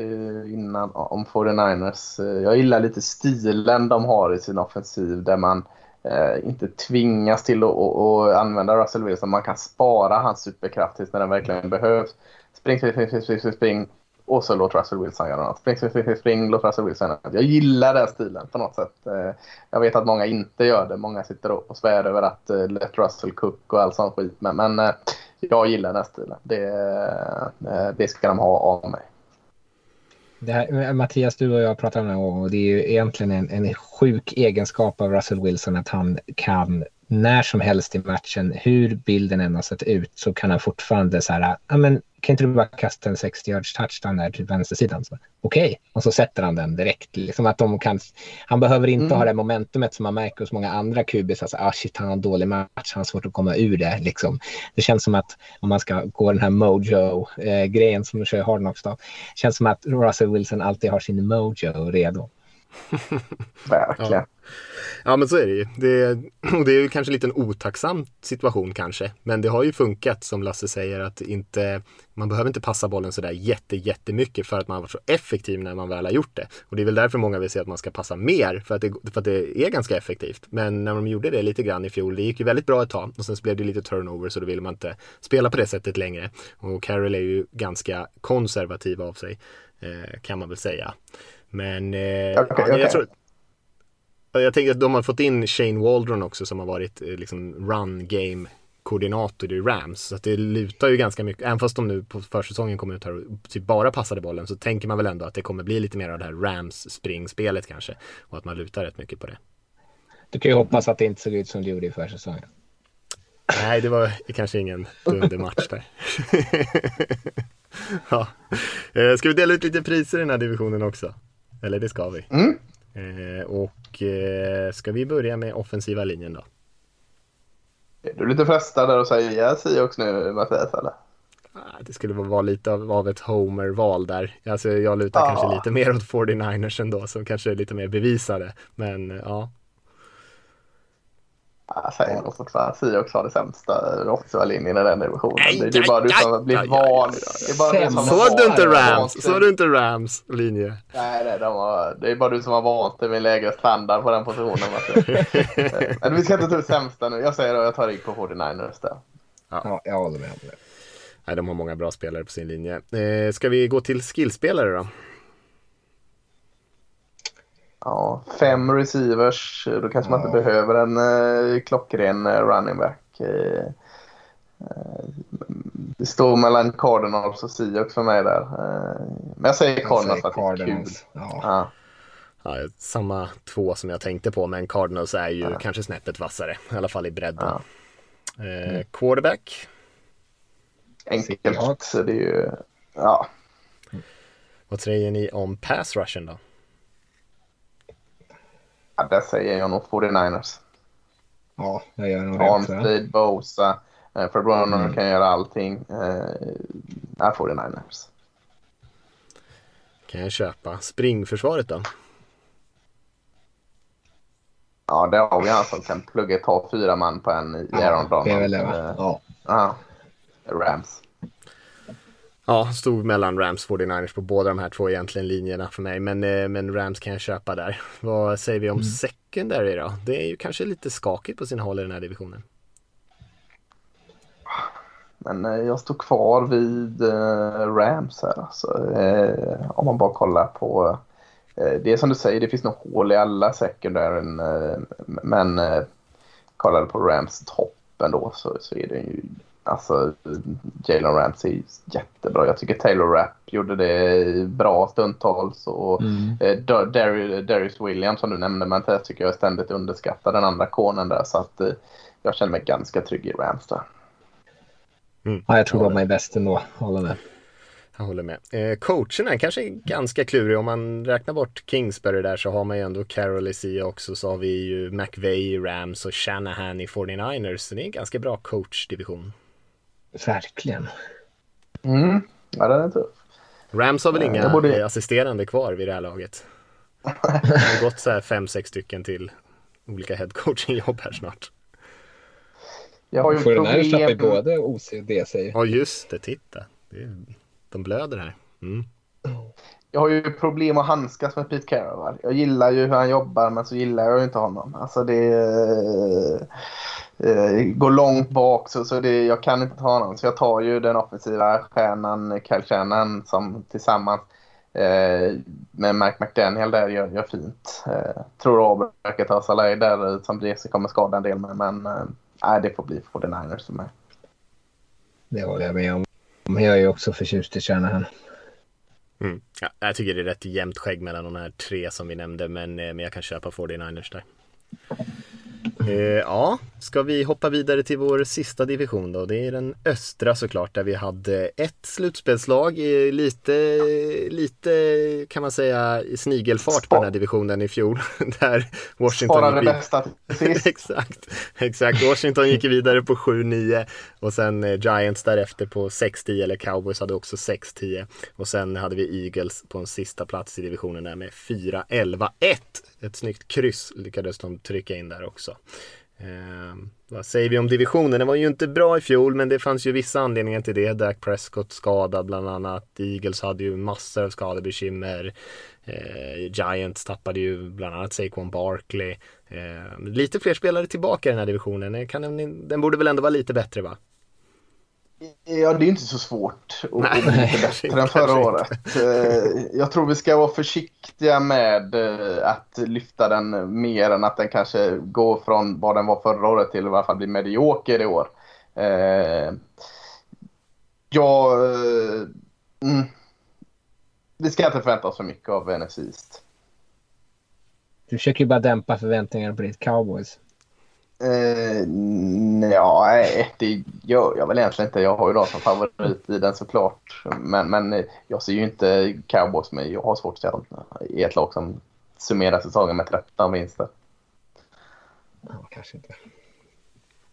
innan om 49ers. Jag gillar lite stilen de har i sin offensiv där man eh, inte tvingas till att, att, använda Russell Wilson. Man kan spara hans superkraft tills när den verkligen behövs. Spring, spring, spring, spring, spring, spring och så låt Russell Wilson göra något. Spring, spring, spring, spring, låt Russell Wilson göra något. Jag gillar den stilen på något sätt. Eh, jag vet att många inte gör det. Många sitter och svär över att uh, let Russell cook och all sån skit. Men, men eh, jag gillar den stilen. Det, eh, det ska de ha av mig. Det här, eh, Mattias, du och jag pratade om det här, och det är ju egentligen en, en sjuk egenskap av Russell Wilson att han kan när som helst i matchen, hur bilden än har sett ut, så kan han fortfarande så här, ja men kan inte du bara kasta en 60 yards touchdown där till vänstersidan? Okej, okay. och så sätter han den direkt. Liksom att de kan, han behöver inte mm. ha det momentumet som man märker hos många andra kubis. Alltså, ah, shit, han har en dålig match, han har svårt att komma ur det. Liksom. Det känns som att om man ska gå den här mojo-grejen eh, som de kör i Hardknocks, då, känns som att Russell Wilson alltid har sin mojo redo. Verkligen. Ja. Ja. men så är det ju. Det, det är ju kanske lite en otacksam situation kanske. Men det har ju funkat som Lasse säger att inte, man behöver inte passa bollen sådär jätte, jättemycket för att man har varit så effektiv när man väl har gjort det. Och det är väl därför många vill se att man ska passa mer för att det, för att det är ganska effektivt. Men när de gjorde det lite grann i fjol, det gick ju väldigt bra ett tag och sen så blev det lite turnover så då vill man inte spela på det sättet längre. Och Carroll är ju ganska konservativ av sig eh, kan man väl säga. Men eh, okay, ja, jag tror jag tänker att de har fått in Shane Waldron också som har varit eh, liksom run game koordinator i Rams. Så att det lutar ju ganska mycket, även fast de nu på försäsongen kommer ut här och typ bara passade bollen så tänker man väl ändå att det kommer bli lite mer av det här Rams springspelet kanske. Och att man lutar rätt mycket på det. Du kan ju hoppas att det inte såg ut som det gjorde i försäsongen. Nej, det var kanske ingen dundermatch där. ja. Eh, ska vi dela ut lite priser i den här divisionen också? Eller det ska vi. Mm. Eh, och eh, ska vi börja med offensiva linjen då? Är du lite frestad där och säger Seahawks nu Mattias eller? Ah, det skulle vara lite av, av ett homer-val där. Alltså, jag lutar ja. kanske lite mer åt 49ers ändå som kanske är lite mer bevisade. Men ja, jag säger nog fortfarande Seahawks har det sämsta offensiva linjen i den divisionen. Nej, det, är bara du som blir van. Såg du inte Rams? Såg du inte Rams linje? Nej, nej de har, det är bara du som har vant dig med lägre standard på den positionen. Men vi ska inte ta ut sämsta nu. Jag säger att jag tar rygg på 49ers där. Ja. ja, jag håller med. Nej, de har många bra spelare på sin linje. Eh, ska vi gå till skillspelare då? Ja, fem receivers, då kanske man inte behöver en eh, klockren eh, running back. Eh, eh, det står mellan Cardinals och Seahawks för mig där. Eh, men jag säger Cardinals för att det är kul. Ja. Ja. Ja, samma två som jag tänkte på, men Cardinals är ju ja. kanske snäppet vassare, i alla fall i bredden. Ja. Eh, mm. quarterback? Enkelt, så det är ju, ja. Vad säger ni om pass rushen då? Ja, där säger jag nog 49ers. Ja, jag gör nog det Armstead, Bosa, eh, Fred Warner mm. kan göra allting. Eh, 49ers. Kan jag köpa. Springförsvaret då? Ja, det har vi han som kan plugga ta fyra man på en i Aaron Donald. Det är väl det, va? Ja. ja. Rams. Ja, stod mellan Rams 49ers på båda de här två egentligen linjerna för mig. Men, eh, men Rams kan jag köpa där. Vad säger vi om mm. secondary då? Det är ju kanske lite skakigt på sina håll i den här divisionen. Men eh, jag står kvar vid eh, Rams här. Alltså, om man bara kollar på det är som du säger, det finns nog hål i alla secondaren. Men kollar på Rams toppen då så, så är det ju Alltså, Jalen Ramsey jättebra. Jag tycker Taylor Rapp gjorde det bra stundtals. Och mm. eh, Darius Williams som du nämnde, men jag tycker jag ständigt underskattar den andra konen där. Så att eh, jag känner mig ganska trygg i Rams där. Mm. Ja, jag tror de är bäst ändå. Håller med. Jag håller med. Eh, coacherna kanske är ganska kluriga. Om man räknar bort Kingsbury där så har man ju ändå Carroll i Sia också. Så har vi ju McVay i Rams och Shanahan i 49ers. Så det är en ganska bra coachdivision. Verkligen. Mm. Ja, den är tuff. Rams har väl inga borde... assisterande kvar vid det här laget? Det har gått så här fem, sex stycken till olika headcoaching-jobb här snart. Jag har ju Får problem... den här både OC och DC. Ja, just det. Titta. Det är... De blöder här. Mm. Jag har ju problem att handskas med Pete Carroll. Jag gillar ju hur han jobbar, men så gillar jag ju inte honom. Alltså det eh, går långt bak så, så det, jag kan inte ta honom. Så jag tar ju den offensiva stjärnan Kyle Shannon som tillsammans eh, med Mike McDaniel där gör, gör fint. Eh, tror Auburn verkar ta Saleh där som DC kommer skada en del med men eh, det får bli 49ers för mig. det håller jag med om. Men jag är ju också förtjust i Shanahan. Mm. Ja, jag tycker det är rätt jämnt skägg mellan de här tre som vi nämnde, men, eh, men jag kan köpa 49ers där. Eh, ja, ska vi hoppa vidare till vår sista division då? Det är den östra såklart där vi hade ett slutspelslag i lite, lite kan man säga snigelfart på den här divisionen i fjol. där Washington Spara det bästa exakt, exakt. Washington gick vidare på 7-9 och sen eh, Giants därefter på 6-10 eller Cowboys hade också 6-10 och sen hade vi Eagles på en sista plats i divisionen där med 4-11-1. Ett snyggt kryss lyckades de trycka in där också. Eh, vad säger vi om divisionen? Den var ju inte bra i fjol men det fanns ju vissa anledningar till det. Dak Prescott skadad bland annat. Eagles hade ju massor av skadebekymmer. Eh, Giants tappade ju bland annat Saquon Barkley. Eh, lite fler spelare tillbaka i den här divisionen. Kan den, den borde väl ändå vara lite bättre va? Ja, det är inte så svårt att bli lite bättre än förra året. Eh, jag tror vi ska vara försiktiga med eh, att lyfta den mer än att den kanske går från vad den var förra året till i alla fall bli medioker i år. Eh, ja, mm, vi ska inte förvänta oss för mycket av NFC East. Du försöker ju bara dämpa förväntningarna på ditt cowboys. Uh, ja, nej, det gör jag väl egentligen inte. Jag har ju dem som favorit i den såklart. Men, men jag ser ju inte cowboys men jag har svårt att se dem i ett lag som summerar säsongen med 13 vinster. Ja, kanske inte.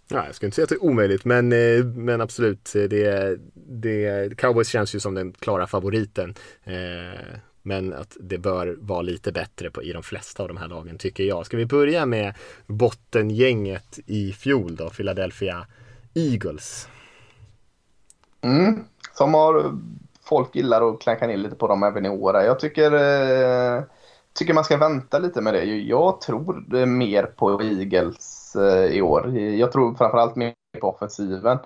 Ja, jag skulle inte säga att det är omöjligt, men, eh, men absolut. Det, det, Cowboys känns ju som den klara favoriten. Eh, men att det bör vara lite bättre på, i de flesta av de här lagen tycker jag. Ska vi börja med bottengänget i fjol då, Philadelphia Eagles? Mm, som har folk gillar att klanka ner lite på dem även i år. Jag tycker, eh, tycker man ska vänta lite med det. Jag tror mer på Eagles eh, i år. Jag tror framförallt mer på offensiven.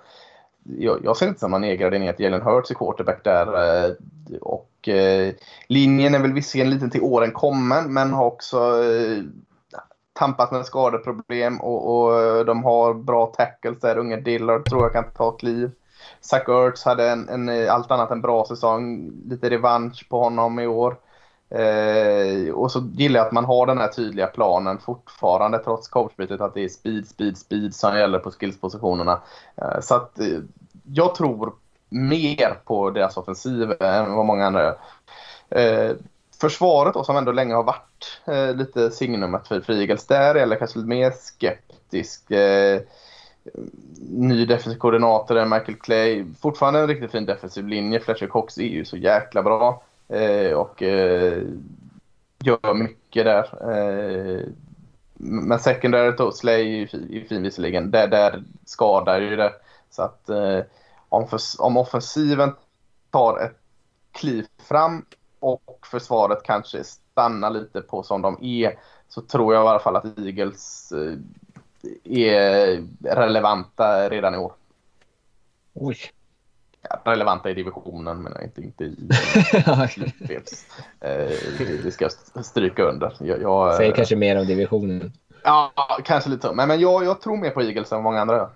Jag, jag ser inte som man nedgraderar ner att Jalen Hurts är quarterback där. Eh, och eh, linjen är väl visserligen lite till åren kommen men har också eh, tampat med skadeproblem och, och eh, de har bra tackles där. Unge Dillard tror jag kan ta kliv. Zach Ertz hade en, en, eh, allt annat än bra säsong. Lite revansch på honom i år. Eh, och så gillar jag att man har den här tydliga planen fortfarande trots coachbytet att det är speed, speed, speed som gäller på skillspositionerna. Eh, så att eh, jag tror mer på deras offensiv än vad många andra gör. Eh, försvaret då, som ändå länge har varit eh, lite signumet för Frigels, där är jag kanske lite mer skeptisk. Eh, ny defensiv koordinator är Michael Clay. Fortfarande en riktigt fin defensiv linje. Fletcher Cox är ju så jäkla bra eh, och eh, gör mycket där. Eh, men secondary då, Slay är ju fin visserligen. Där, där skadar ju det. Så att eh, om, för, om offensiven tar ett kliv fram och försvaret kanske stannar lite på som de är så tror jag i alla fall att Eagles eh, är relevanta redan i år. Oj. Ja, relevanta i divisionen men inte, inte i slutspels. eh, det ska jag stryka under. Jag, jag, Säg kanske mer om divisionen. Ja, kanske lite. Men, men jag, jag tror mer på Eagles än många andra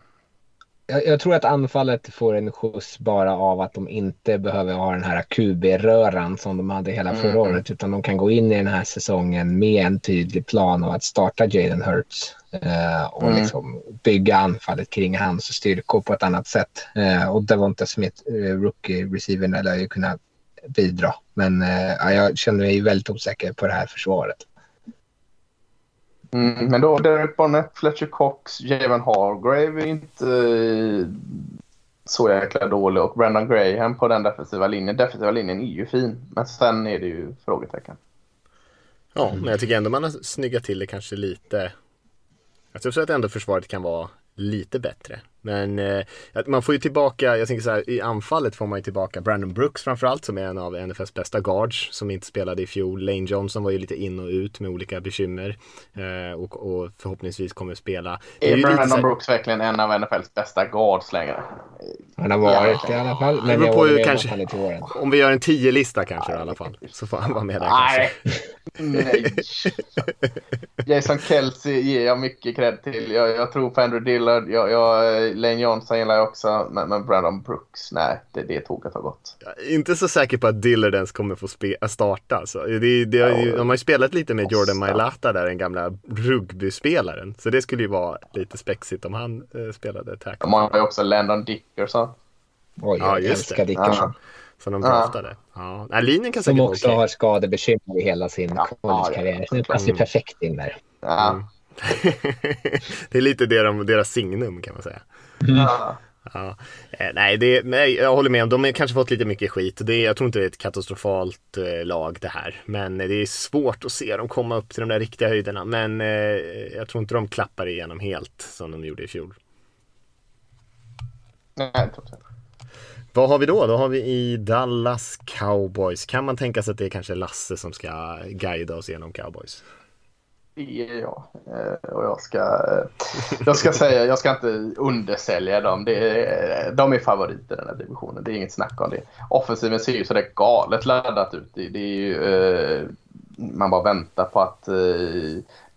jag, jag, tror att anfallet får en skjuts bara av att de inte behöver ha den här QB-röran som de hade hela förra mm. året. Utan de kan gå in i den här säsongen med en tydlig plan av att starta Jaden Hurts. Eh, och mm. liksom bygga anfallet kring hans styrkor på ett annat sätt. Eh, och Devonta Smith, eh, rookie-receivern, lär ju kunna bidra. Men eh, jag känner mig väldigt osäker på det här försvaret. Mm, men då Derek Barnett, Fletcher Cox, Javon Hargrave är inte eh, så jäkla dålig och Brandon Graham på den defensiva linjen. Defensiva linjen är ju fin, men sen är det ju frågetecken. Ja, men jag tycker ändå man har snyggat till det kanske lite. Jag tror så att ändå försvaret kan vara lite bättre. Men eh, man får ju tillbaka, jag tänker så här, i anfallet får man ju tillbaka Brandon Brooks framförallt som är en av NFLs bästa guards som inte spelade i fjol. Lane Johnson var ju lite in och ut med olika bekymmer eh, och, och, förhoppningsvis kommer spela. Är, är Brandon här... Brooks verkligen en av NFLs bästa guards längre? Han har varit ja, i alla fall. Men jag på ju kanske, om vi gör en tio lista kanske i alla fall så får han vara med där Nej. Nej. Jason Kelsey ger jag mycket cred till. Jag, jag tror på Andrew Dillard. Jag, jag, Lane Johnson gillar jag också. Men, men Brandon Brooks, nej, det, det tåget har gått. Jag är inte så säker på att Dillard ens kommer få spe- starta. Alltså. Det, det, ja, de har ju spelat lite med Jordan Mailata där, den gamla rugbyspelaren. Så det skulle ju vara lite spexigt om han eh, spelade tackle. De har ju också Landon Dickerson. Oj, ja, jag älskar Dickerson. Som de draftade. Ja. Ja. linjen kan Som också okay. har skadebekymmer i hela sin ja, collegekarriär. Ja, det passar mm. perfekt in där. Ja. Mm. det är lite deras signum kan man säga. Ja. Ja. Eh, nej, det, nej, jag håller med om de har kanske fått lite mycket skit. Det, jag tror inte det är ett katastrofalt eh, lag det här. Men det är svårt att se dem komma upp till de där riktiga höjderna. Men eh, jag tror inte de klappar igenom helt som de gjorde i fjol. Nej, jag tror inte. Vad har vi då? Då har vi i Dallas Cowboys. Kan man tänka sig att det är kanske Lasse som ska guida oss genom Cowboys? Det är jag. Eh, och jag ska, eh, jag ska säga, jag ska inte undersälja dem. Det är, eh, de är favoriter i den här divisionen. Det är inget snack om det. Offensiven ser ju sådär galet laddat ut. Det, det är ju, man bara väntar på att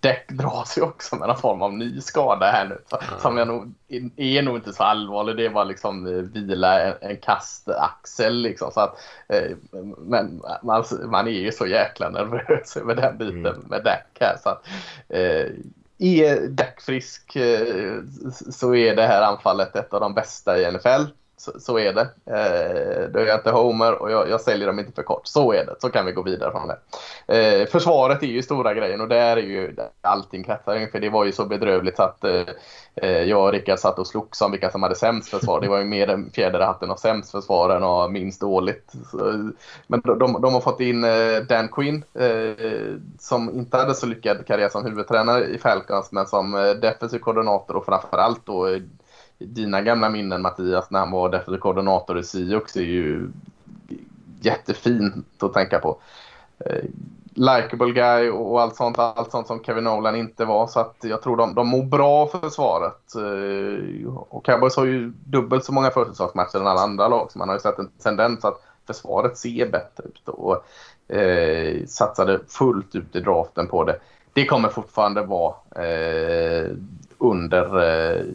däck dras ju också med någon form av ny skada här nu. Mm. Som jag nog, är nog inte så allvarlig. Det bara liksom eh, vila en, en kastaxel liksom. Så att, eh, men man, man är ju så jäkla nervös över den biten mm. med däck här. Så att, eh, är däck frisk eh, så är det här anfallet ett av de bästa i NFL. Så, så, är det. Eh, då är jag inte Homer och jag, jag, säljer dem inte för kort. Så är det. Så kan vi gå vidare från det. Eh, försvaret är ju stora grejen och där är ju allting kretsar För det var ju så bedrövligt så att eh, eh, jag och Rickard satt och slogs om vilka som hade sämst försvar. Det var ju mer en fjäder i hatten av sämst försvar än av minst dåligt. Så, men de, de, de, har fått in eh, Dan Quinn eh, som inte hade så lyckad karriär som huvudtränare i Falcons men som eh, defensiv koordinator och framförallt då eh, dina gamla minnen Mattias när han var defensiv koordinator i Siux är ju jättefint att tänka på. Eh, Likeable guy och allt sånt, allt sånt som Kevin Nolan inte var. Så att jag tror de, de mår bra för försvaret. Eh, och Cowboys har ju dubbelt så många försäsongsmatcher än alla andra lag. Så man har ju sett en tendens att försvaret ser bättre ut. Och eh, satsade fullt ut i draften på det. Det kommer fortfarande vara eh, under eh,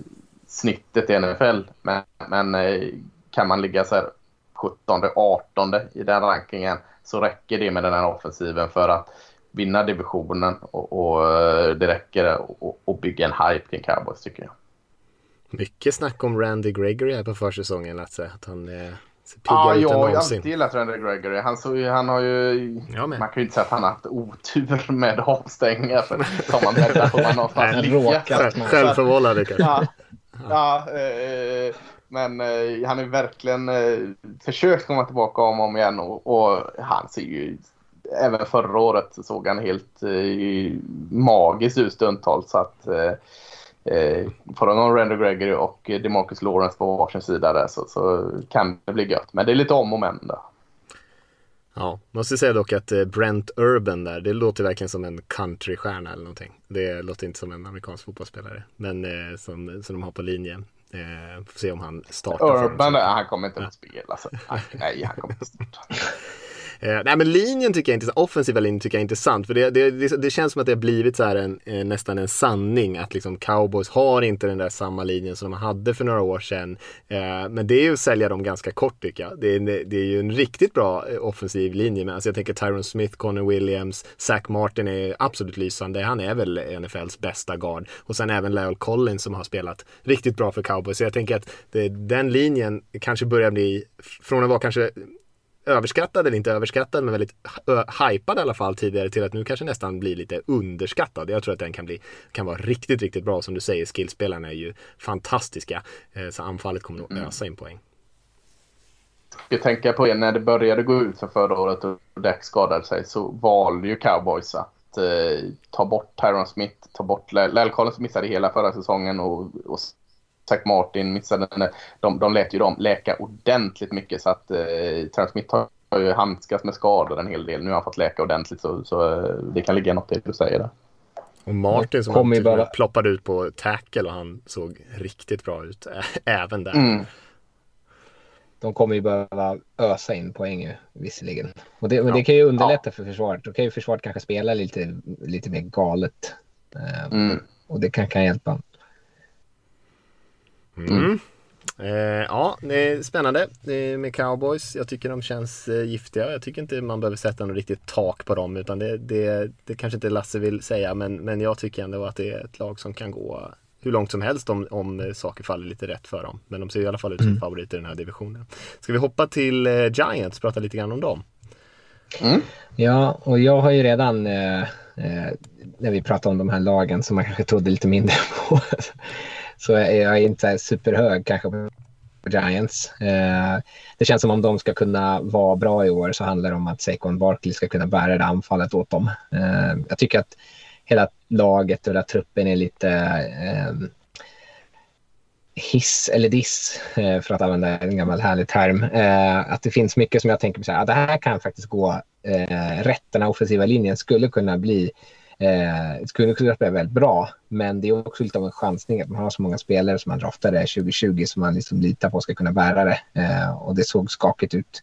snittet i NFL. Men, men eh, kan man ligga så här 17, 18 i den rankingen så räcker det med den här offensiven för att vinna divisionen och, och eh, det räcker att bygga en hype kring Cowboys tycker jag. Mycket snack om Randy Gregory här på försäsongen Lasse. Att han eh, ser piggare ah, ut ja, än någonsin. Ja, jag har alltid gillat Randy Gregory. Han, så, han har ju... Man kan ju inte säga att han har haft otur med avstängningar. För tar man rädda får man någonstans ligga. Självförvållad kanske. Ja, ja eh, eh, men eh, han har verkligen eh, försökt komma tillbaka om och om igen och, och, han ser ju Även förra året såg han helt eh, magiskt ut stundtals. Så att, eh, eh får de någon Randall Gregory och DeMarcus Lawrence på varsin sida där så, så kan det bli gött. Men det är lite om och men då. Ja, måste säga dock att eh, Brent Urban där, det låter verkligen som en countrystjärna eller någonting. Det låter inte som en amerikansk fotbollsspelare, men eh, som, som de har på linjen. Eh, får se om han startar. Urban, han kommer inte att spela. Så. Nej, han kommer inte att starta. Eh, nej men linjen tycker jag är intressant, offensiva linjen tycker jag är intressant. För det, det, det, det känns som att det har blivit så här en, eh, nästan en sanning att liksom cowboys har inte den där samma linjen som de hade för några år sedan. Eh, men det är ju att sälja dem ganska kort tycker jag. Det är, det är ju en riktigt bra eh, offensiv linje. Men alltså jag tänker Tyron Smith, Connor Williams, Zach Martin är absolut lysande. Han är väl NFLs bästa guard. Och sen även Lyle Collins som har spelat riktigt bra för cowboys. Så jag tänker att det, den linjen kanske börjar bli, från att vara kanske överskattad eller inte överskattad men väldigt hypad i alla fall tidigare till att nu kanske nästan blir lite underskattad. Jag tror att den kan, bli, kan vara riktigt, riktigt bra. Som du säger, skillspelarna är ju fantastiska. Eh, så anfallet kommer nog mm. ösa in poäng. Jag tänker på det när det började gå ut för förra året och Deck skadade sig så valde ju cowboys att eh, ta bort Tyron Smith, ta bort Lyle Collins missade hela förra säsongen och, och Zach Martin missade den. De, de lät ju dem läka ordentligt mycket så att eh, Terrence Smith har ju handskats med skador en hel del. Nu har han fått läka ordentligt så, så eh, det kan ligga något i det du säger där. Och Martin som kom bara... ploppade ut på tackle och han såg riktigt bra ut även där. Mm. De kommer ju behöva ösa in poäng visserligen. Och det, men det kan ju underlätta ja. för försvaret. Då kan ju försvaret kanske spela lite, lite mer galet Mm. Och det kan, kan hjälpa. Mm. Eh, ja, det är spännande med cowboys. Jag tycker de känns eh, giftiga. Jag tycker inte man behöver sätta något riktigt tak på dem utan det, det, det kanske inte Lasse vill säga men, men jag tycker ändå att det är ett lag som kan gå hur långt som helst om, om saker faller lite rätt för dem. Men de ser i alla fall ut som mm. favoriter i den här divisionen. Ska vi hoppa till eh, Giants, prata lite grann om dem? Mm. Ja, och jag har ju redan eh, eh, när vi pratade om de här lagen som man kanske trodde lite mindre på så är jag inte superhög kanske på Giants. Eh, det känns som om de ska kunna vara bra i år så handlar det om att Saquon Barkley ska kunna bära det anfallet åt dem. Eh, jag tycker att hela laget och hela truppen är lite eh, hiss eller diss, eh, för att använda en gammal härlig term. Eh, att det finns mycket som jag tänker så här, att det här kan faktiskt gå eh, rätt. Den här offensiva linjen skulle kunna bli Eh, skulle kunna bli väldigt bra, men det är också lite av en chansning att man har så många spelare som man draftade 2020 som man liksom litar på ska kunna bära det. Eh, och det såg skakigt ut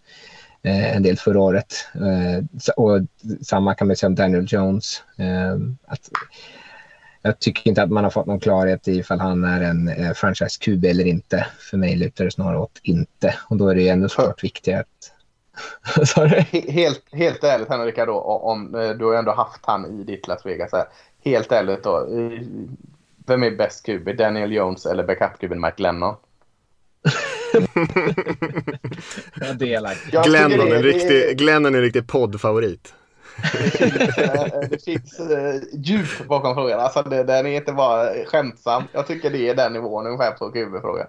eh, en del förra året. Eh, och samma kan man säga om Daniel Jones. Att, jag tycker inte att man har fått någon klarhet i ifall han är en eh, franchise-QB eller inte. För mig lutar det snarare åt inte. Och då är det ännu såklart viktigare att helt, helt ärligt Henrik, då, om eh, du har ändå haft han i ditt Las Vegas. Här. Helt ärligt då. Vem är bäst QB? Daniel Jones eller backup-QBn Mike Lennon? jag delar. Glennon, en riktig, Glennon är en riktig poddfavorit. det finns uh, djup bakom frågan. Alltså, det, den är inte bara skämtsam. Jag tycker det är den nivån ungefär på QB-frågan.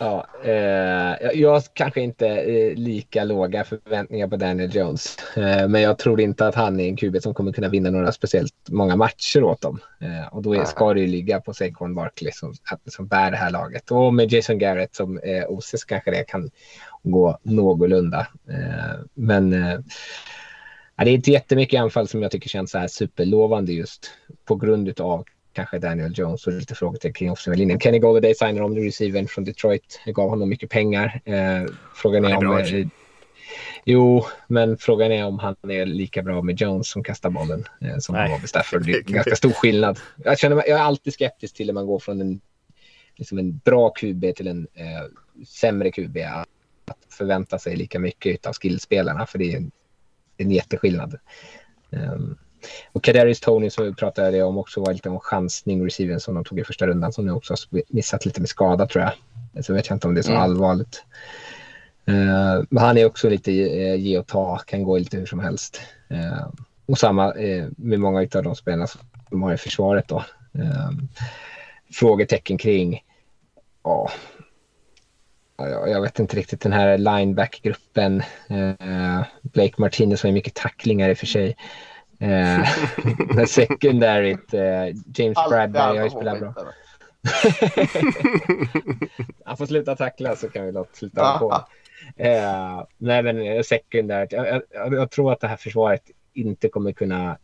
Ja, eh, jag kanske inte eh, lika låga förväntningar på Daniel Jones. Eh, men jag tror inte att han är en QB som kommer kunna vinna några speciellt många matcher åt dem. Eh, och då är, ska det ju ligga på Saquon Barkley som, som bär det här laget. Och med Jason Garrett som eh, OC så kanske det kan gå någorlunda. Eh, men eh, det är inte jättemycket anfall som jag tycker känns så här superlovande just på grund av kanske Daniel Jones och lite frågetecken kring offensiva linjen. Kenny Golladay signar om receivern från Detroit. Det gav honom mycket pengar. Eh, frågan är, är om... Eh, jo, men frågan är om han är lika bra med Jones som kastar bollen eh, som han var med Stafford. Det är ganska stor skillnad. Jag, känner, jag är alltid skeptisk till när man går från en, liksom en bra QB till en eh, sämre QB. Att förvänta sig lika mycket av skillspelarna, för det är en, en jätteskillnad. Um, och Kadarius Tony som vi pratade om också var lite om chansning, receiven som de tog i första rundan som nu också har missat lite med skada tror jag. Så vet jag inte om det är så mm. allvarligt. Uh, men han är också lite uh, ge och ta, kan gå lite hur som helst. Uh, och samma med många av de spelarna som har i försvaret då. frågetecken kring, ja, jag vet inte riktigt den här lineback-gruppen. Blake Martinez har ju mycket tacklingar i och för sig. Eh, secondaryt, eh, James Bradbury har ju spelat bra. Han får sluta tackla så kan vi låta sluta på. Eh, nej men eh, secondaryt, jag, jag, jag, tror att det här försvaret inte kommer kunna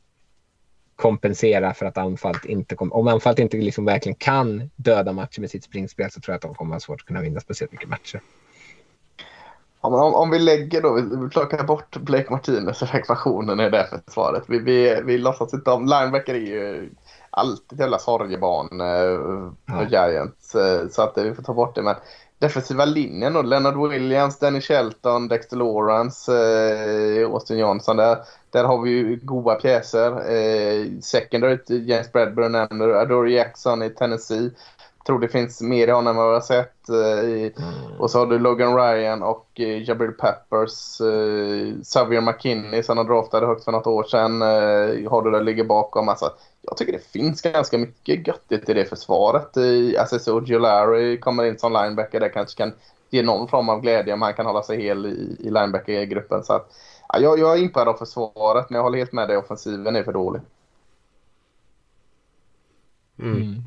kompensera för att anfallet inte kommer, om anfallet inte liksom verkligen kan döda matcher med sitt springspel så tror jag att de kommer ha svårt att kunna vinna speciellt mycket matcher. Om, om, om vi lägger då, vi, plockar bort Blake Martinez och ekvationen i det försvaret. Vi, vi, vi låtsas inte om, linebacker är ju alltid ett jävla sorgebarn eh, för ja. Giants. Eh, så att eh, vi får ta bort det. Men defensiva linjen då, Leonard Williams, Danny Shelton, Dexter Lawrence, Austin Johnson. Där, där har vi ju goda pjäser. Eh, secondary, James Bradbury nämner Adore Jackson i Tennessee tror det finns mer i honom än vad vi har sett. Eh, mm. Och så har du Logan Ryan och eh, Jabril Peppers. Eh, Xavier McKinney som han draftade högt för något år sedan. Eh, har du där ligger bakom. Alltså, jag tycker det finns ganska mycket göttigt i det försvaret. Eh, SSO Giolari kommer in som linebacker. Det kanske kan ge någon form av glädje om han kan hålla sig hel i, i linebacker-gruppen. Så att, ja, jag, jag är imponerad av försvaret men jag håller helt med dig. Offensiven är för dålig. Mm.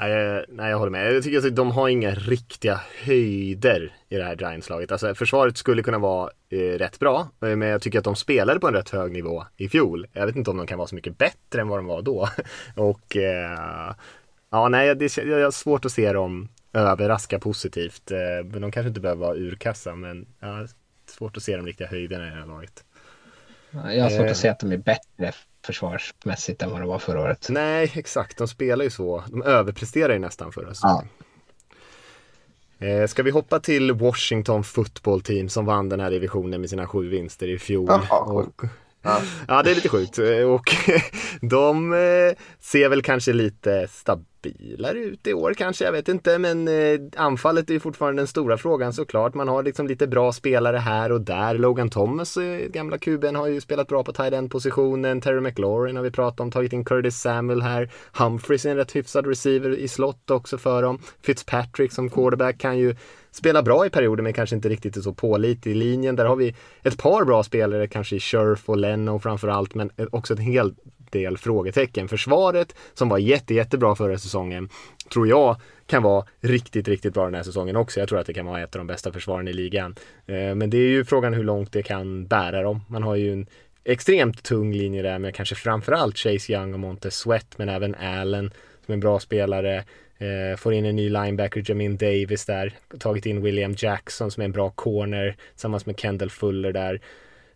Nej, nej, jag håller med. Jag tycker att de har inga riktiga höjder i det här Giants-laget. Alltså försvaret skulle kunna vara eh, rätt bra, eh, men jag tycker att de spelade på en rätt hög nivå i fjol. Jag vet inte om de kan vara så mycket bättre än vad de var då. Och eh, ja, nej, det, jag har svårt att se dem överraska positivt. Eh, men de kanske inte behöver vara urkassa, men ja, svårt att se de riktiga höjderna i det här laget. Jag har svårt att se att de är bättre försvarsmässigt än vad de var förra året. Nej, exakt. De spelar ju så. De överpresterar ju nästan förra säsongen. Ja. Ska vi hoppa till Washington Football Team som vann den här divisionen med sina sju vinster i fjol. Jaha, och, ja. ja, det är lite sjukt. Eh, och de eh, ser väl kanske lite stabilare ut i år kanske, jag vet inte. Men eh, anfallet är ju fortfarande den stora frågan såklart. Man har liksom lite bra spelare här och där. Logan Thomas, gamla kuben, har ju spelat bra på tight end positionen. Terry McLaurin har vi pratat om, tagit in Curtis Samuel här. Humphreys är en rätt hyfsad receiver i slott också för dem. Fitzpatrick som quarterback kan ju spela bra i perioder men kanske inte riktigt är så pålitlig i linjen. Där har vi ett par bra spelare, kanske i Scherf och Leno framförallt, men också en hel del frågetecken. Försvaret som var jätte, jättebra förra säsongen tror jag kan vara riktigt, riktigt bra den här säsongen också. Jag tror att det kan vara ett av de bästa försvaren i ligan. Eh, men det är ju frågan hur långt det kan bära dem. Man har ju en extremt tung linje där med kanske framförallt Chase Young och Montez Sweat men även Allen som är en bra spelare. Eh, får in en ny linebacker, Jamin Davis där. Tagit in William Jackson som är en bra corner tillsammans med Kendall Fuller där.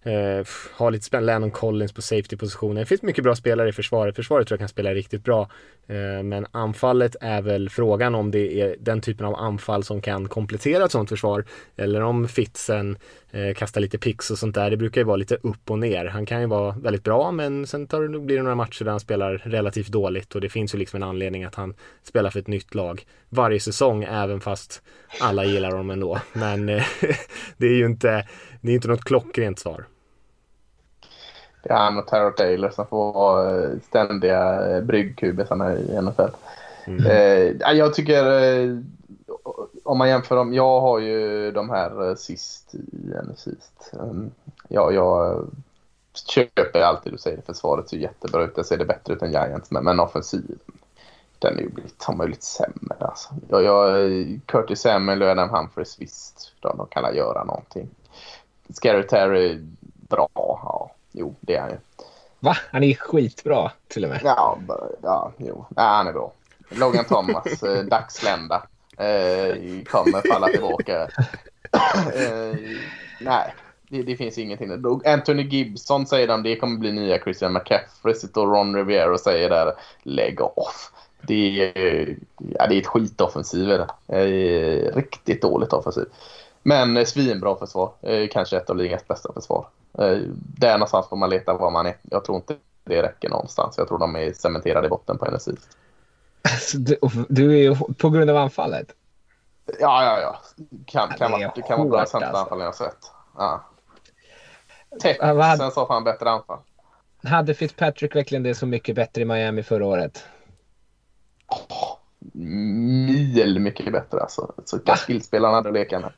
Eh, uh, har lite spännande, Lennon Collins på safety-positionen. Det finns mycket bra spelare i försvaret. Försvaret tror jag kan spela riktigt bra. Uh, men anfallet är väl frågan om det är den typen av anfall som kan komplettera ett sånt försvar. Eller om Fitzen uh, eh, kastar lite pix och sånt där. Det brukar ju vara lite upp och ner. Han kan ju vara väldigt bra men sen tar blir det några matcher där han spelar relativt dåligt och det finns ju liksom en anledning att han spelar för ett nytt lag varje säsong även fast alla gillar honom ändå. Men det är ju inte, det är inte något klockrent svar. Det är han och Terror Taylor som får vara eh, ständiga eh, bryggkubisarna i NFL. Mm. Eh, jag tycker, eh, om man jämför dem, jag har ju de här eh, sist i sist. Um, ja, jag köper alltid du säger försvaret ser jättebra ut. Det ser det bättre ut än Giants, men, men offensiven den är ju blivit, har man ju lite sämre. Alltså. Jag, jag, Curtis Samuel och Adam Humphries, visst, de, de kan göra någonting. Scary Terry, bra. Ja, Jo, det är han ju. Va? Han är skitbra till och med. Ja, ja jo. Ja, han är bra. Logan Thomas, eh, dagslända, eh, kommer falla tillbaka. eh, nej, det, det, finns ingenting. Anthony Gibson säger de, det kommer bli nya Christian McCaffrey. Sitter och Ron Rivera säger där, lägg off. Det är, ja, det är ett skitoffensiv. Eh, riktigt dåligt offensiv. Men eh, svinbra försvar. Eh, kanske ett av ligans bästa försvar. Eh, där någonstans får man leta var man är. Jag tror inte det räcker någonstans. Jag tror de är cementerade i botten på NSI. Du, du är på grund av anfallet? Ja, ja, ja. Kan, kan det, det kan vara bra sämsta alltså. anfall jag har sett. Ja. Texten sa fan bättre anfall. Hade Fitzpatrick verkligen det så mycket bättre i Miami förra året? Oh, mil mycket bättre alltså. Så skillspelarna hade att leka med.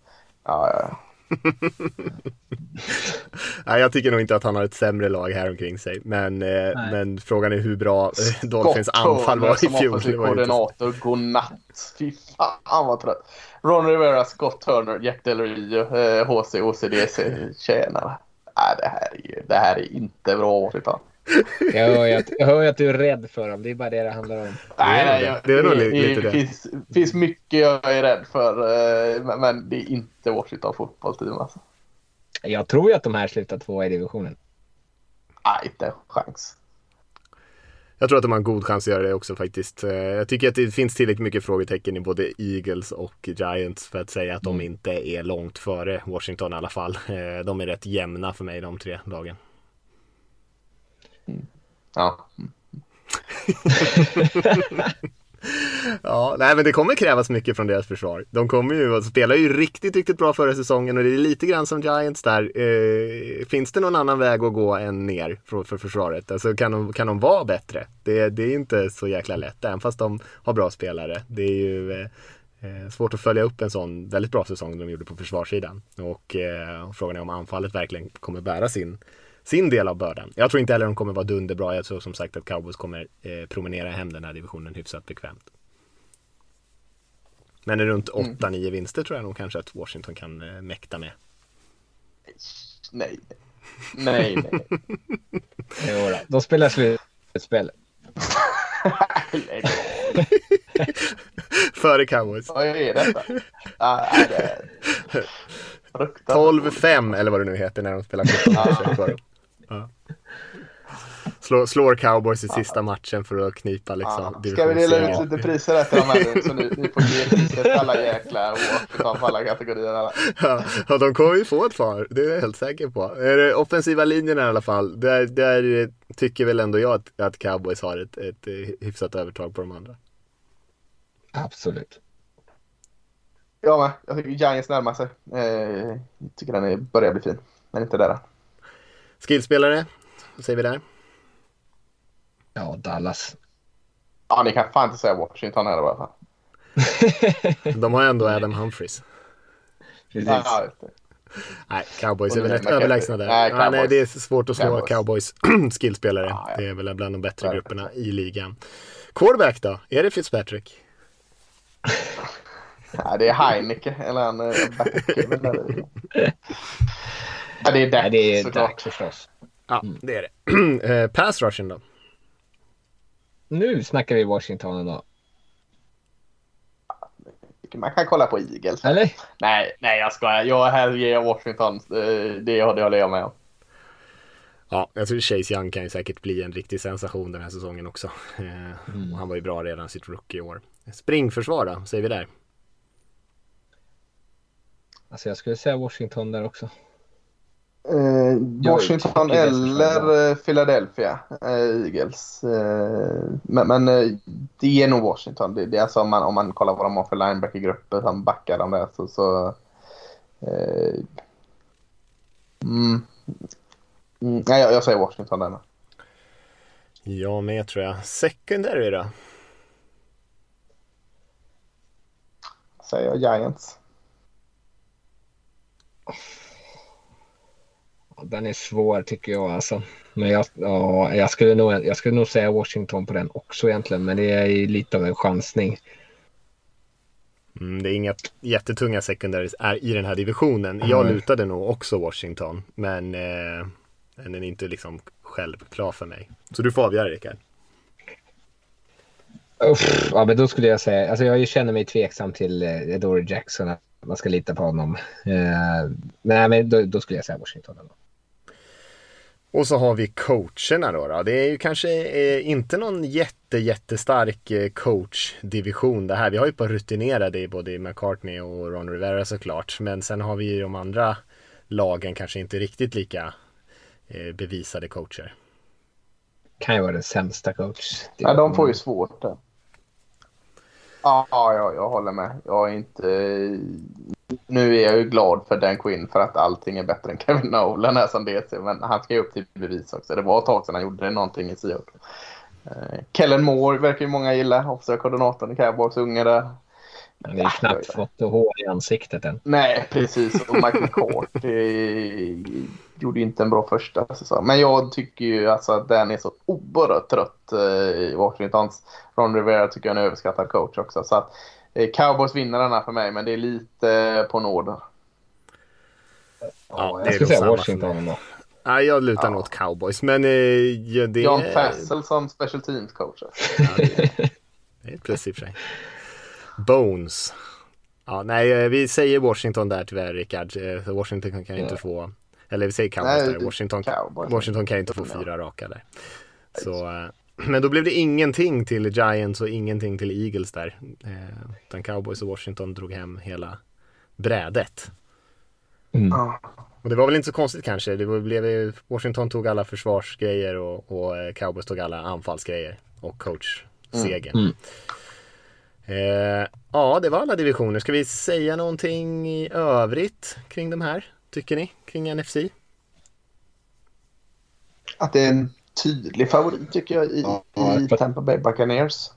Ja, ja, ja. Nej, jag tycker nog inte att han har ett sämre lag här omkring sig. Men, eh, men frågan är hur bra eh, Dolphins anfall var i fjol. Scott koordinator, godnatt. Fy fan vad trött. Ron Rivera, Scott Turner, Jack Del Rio, eh, HC, OCDC, tjänare. Nej, det här är ju, det här är inte bra utan. Jag hör, att, jag hör att du är rädd för dem. Det är bara det det handlar om. Nej, nej, jag, det är nog lite det. Finns, finns mycket jag är rädd för, eh, men det är inte Washington fotbollsteam alltså. Jag tror ju att de här slutar tvåa i divisionen. Nej, inte en chans. Jag tror att de har en god chans att göra det också faktiskt. Eh, jag tycker att det finns tillräckligt mycket frågetecken i både Eagles och Giants för att säga att de mm. inte är långt före Washington i alla fall. Eh, de är rätt jämna för mig de tre lagen. Ja. ja, nej men det kommer krävas mycket från deras försvar. De kommer ju, spelar ju riktigt, riktigt bra förra säsongen och det är lite grann som Giants där. Eh, finns det någon annan väg att gå än ner för, för försvaret? Alltså kan de, kan de vara bättre? Det, det är inte så jäkla lätt, även fast de har bra spelare. Det är ju eh, eh, svårt att följa upp en sån väldigt bra säsong de gjorde på försvarssidan. Och eh, frågan är om anfallet verkligen kommer bära sin sin del av bördan. Jag tror inte heller de kommer vara dunderbra. Jag tror som sagt att Cowboys kommer eh, promenera hem den här divisionen hyfsat bekvämt. Men runt 8-9 mm. vinster tror jag nog kanske att Washington kan eh, mäkta med. Nej, nej, nej. jo då. De spelar slutspel. Före Cowboys. Vad är detta? Ah, det 12-5 eller vad det nu heter när de spelar 17 matcher Ja. Slår, slår cowboys i sista matchen för att knipa liksom. Ja. Ska vi dela ut lite priser där till de här nu? Så ni, ni får ge priser till alla jäkla Washington på alla kategorier. Ja, ja, de kommer ju få ett par. Det är jag helt säker på. Är det offensiva linjerna i alla fall. Där, där tycker väl ändå jag att, att cowboys har ett, ett hyfsat övertag på de andra. Absolut. Ja, men jag tycker Giants närmar sig. Eh, jag tycker den börjar bli fin, men inte där. Skillspelare, vad säger vi där? Ja, Dallas. Ja, ni kan fan inte säga Washington här i alla fall. De har ändå Adam Humphries. Precis. Ja, nej, cowboys är väl rätt överlägsna där. Nej, ja, nej, det är svårt att slå cowboys, cowboys skillspelare. Ja, ja. Det är väl bland de bättre grupperna i ligan. Quarterback då? Är det Fitzpatrick? Ja, det är Heineke eller en eh, Ja, det är Dak, det är Dak förstås. Ja, det är det. Eh, pass rushen då? Nu snackar vi Washington ändå. Man kan kolla på Eagles. Eller? Nej, nej jag skojar. Jag här ger jag Washington. Det, det håller jag med om. Ja, jag tror Chase Young kan ju säkert bli en riktig sensation den här säsongen också. Eh, mm. Han var ju bra redan sitt rookie-år. Springförsvar då, säger vi där? Alltså jag skulle säga Washington där också. Eh, Washington eller eh, Philadelphia eh, Eagles. Eh, men, men eh, det är nog Washington. Det, det är alltså om man, om man kollar vad de har för linebackergrupper som backar de där så... så eh, mm, mm, nej, jag, jag säger Washington där med. Jag med tror jag. Secondary då? Säger jag Giants. Den är svår tycker jag alltså. Men jag, ja, jag, skulle nog, jag skulle nog säga Washington på den också egentligen. Men det är ju lite av en chansning. Mm, det är inga jättetunga secondaries är i den här divisionen. Mm. Jag lutade nog också Washington. Men eh, den är inte liksom självklar för mig. Så du får avgöra Rickard. Uff, ja, men då skulle jag säga, alltså jag känner mig tveksam till eh, Dory Jackson, att man ska lita på honom. Eh, nej, men då, då, skulle jag säga Washington. Ändå. Och så har vi coacherna då, då. Det är ju kanske eh, inte någon jätte, jättestark eh, coachdivision det här. Vi har ju ett par rutinerade i både McCartney och Ron Rivera såklart. Men sen har vi ju de andra lagen kanske inte riktigt lika eh, bevisade coacher. Kan ju vara den sämsta coach. Ja, de får ju svårt där. Ja, ja, jag håller med. Jag är inte... Nu är jag ju glad för Dan Quinn för att allting är bättre än Kevin Nolan här som DC. Men han ska ju upp till bevis också. Det var ett tag sedan han gjorde någonting i Seattle. Uh, Kellen Moore verkar ju många gilla. Offensiva koordinatorn i Cowboys, unga där. Han har ju knappt fått hår i ansiktet än. Nej, precis. Och Michael Kort gjorde inte en bra första säsong. Men jag tycker ju alltså att Dan är så oerhört trött eh, i Washingtons. Ron Rivera tycker jag är en överskattad coach också. Så att eh, Cowboys vinner den här för mig, men det är lite på nåder. Ja, jag skulle säga Washington ändå. Ja, jag lutar ja. åt cowboys, men eh, ja, det... John Fassel som special teams coach. Ja, det, är, det är ett plus i och för sig. Bones. Ja, nej, eh, vi säger Washington där tyvärr, Rickard. Eh, Washington kan ju inte få, eller vi säger Cowboys nej, där. Washington, Cowboys. Washington kan ju inte få fyra raka där. Så, eh, men då blev det ingenting till Giants och ingenting till Eagles där. Utan Cowboys och Washington drog hem hela brädet. Mm. Och det var väl inte så konstigt kanske. Det blev, Washington tog alla försvarsgrejer och, och Cowboys tog alla anfallsgrejer och coach-segern. Mm. Mm. Eh, ja, det var alla divisioner. Ska vi säga någonting i övrigt kring de här, tycker ni? Kring NFC? Att det är en tydlig favorit tycker jag i, ja, i Tampa Bay Buccaneers.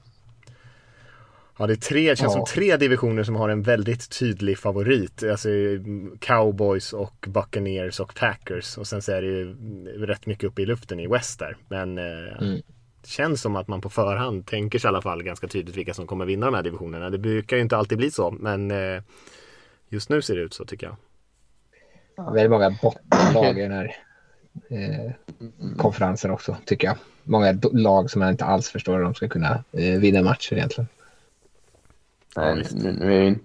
Ja, det är tre, känns ja. som tre divisioner som har en väldigt tydlig favorit. Alltså Cowboys och Buccaneers och Packers. Och sen så är det ju rätt mycket uppe i luften i West där. Men eh, mm känns som att man på förhand tänker sig i alla fall ganska tydligt vilka som kommer vinna de här divisionerna. Det brukar ju inte alltid bli så, men eh, just nu ser det ut så tycker jag. Ja, väldigt många bottenlag i den här eh, konferensen också, tycker jag. Många lag som jag inte alls förstår hur de ska kunna eh, vinna matcher egentligen. Nej, nu, nu, är,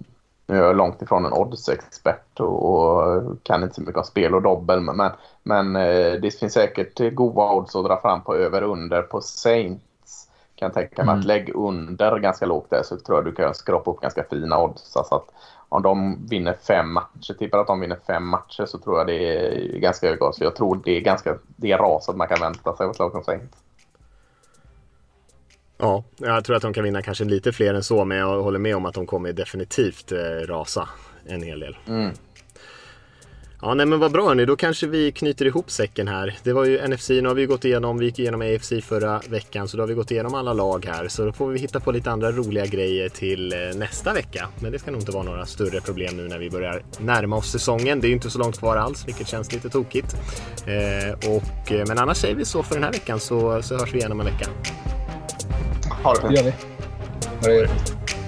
Nu är jag långt ifrån en oddsexpert och kan inte så mycket om spel och dobbel. Men, men eh, det finns säkert goda odds att dra fram på över under på Saints. Kan tänka mig mm. att lägg under ganska lågt där så tror jag du kan skrapa upp ganska fina odds. Alltså att om de vinner fem matcher, tippar att de vinner fem matcher så tror jag det är ganska höga odds. Jag tror det är ganska det är raset man kan vänta sig lag som Saints. Ja, jag tror att de kan vinna kanske lite fler än så, men jag håller med om att de kommer definitivt eh, rasa en hel del. Mm. Ja, nej men vad bra hörni, då kanske vi knyter ihop säcken här. Det var ju NFC, nu har vi gått igenom, vi gick igenom AFC förra veckan, så då har vi gått igenom alla lag här. Så då får vi hitta på lite andra roliga grejer till eh, nästa vecka. Men det ska nog inte vara några större problem nu när vi börjar närma oss säsongen. Det är ju inte så långt kvar alls, vilket känns lite tokigt. Eh, och, eh, men annars säger vi så för den här veckan, så, så hörs vi igen om en vecka. Ha det fint. Det gör vi. Ha det.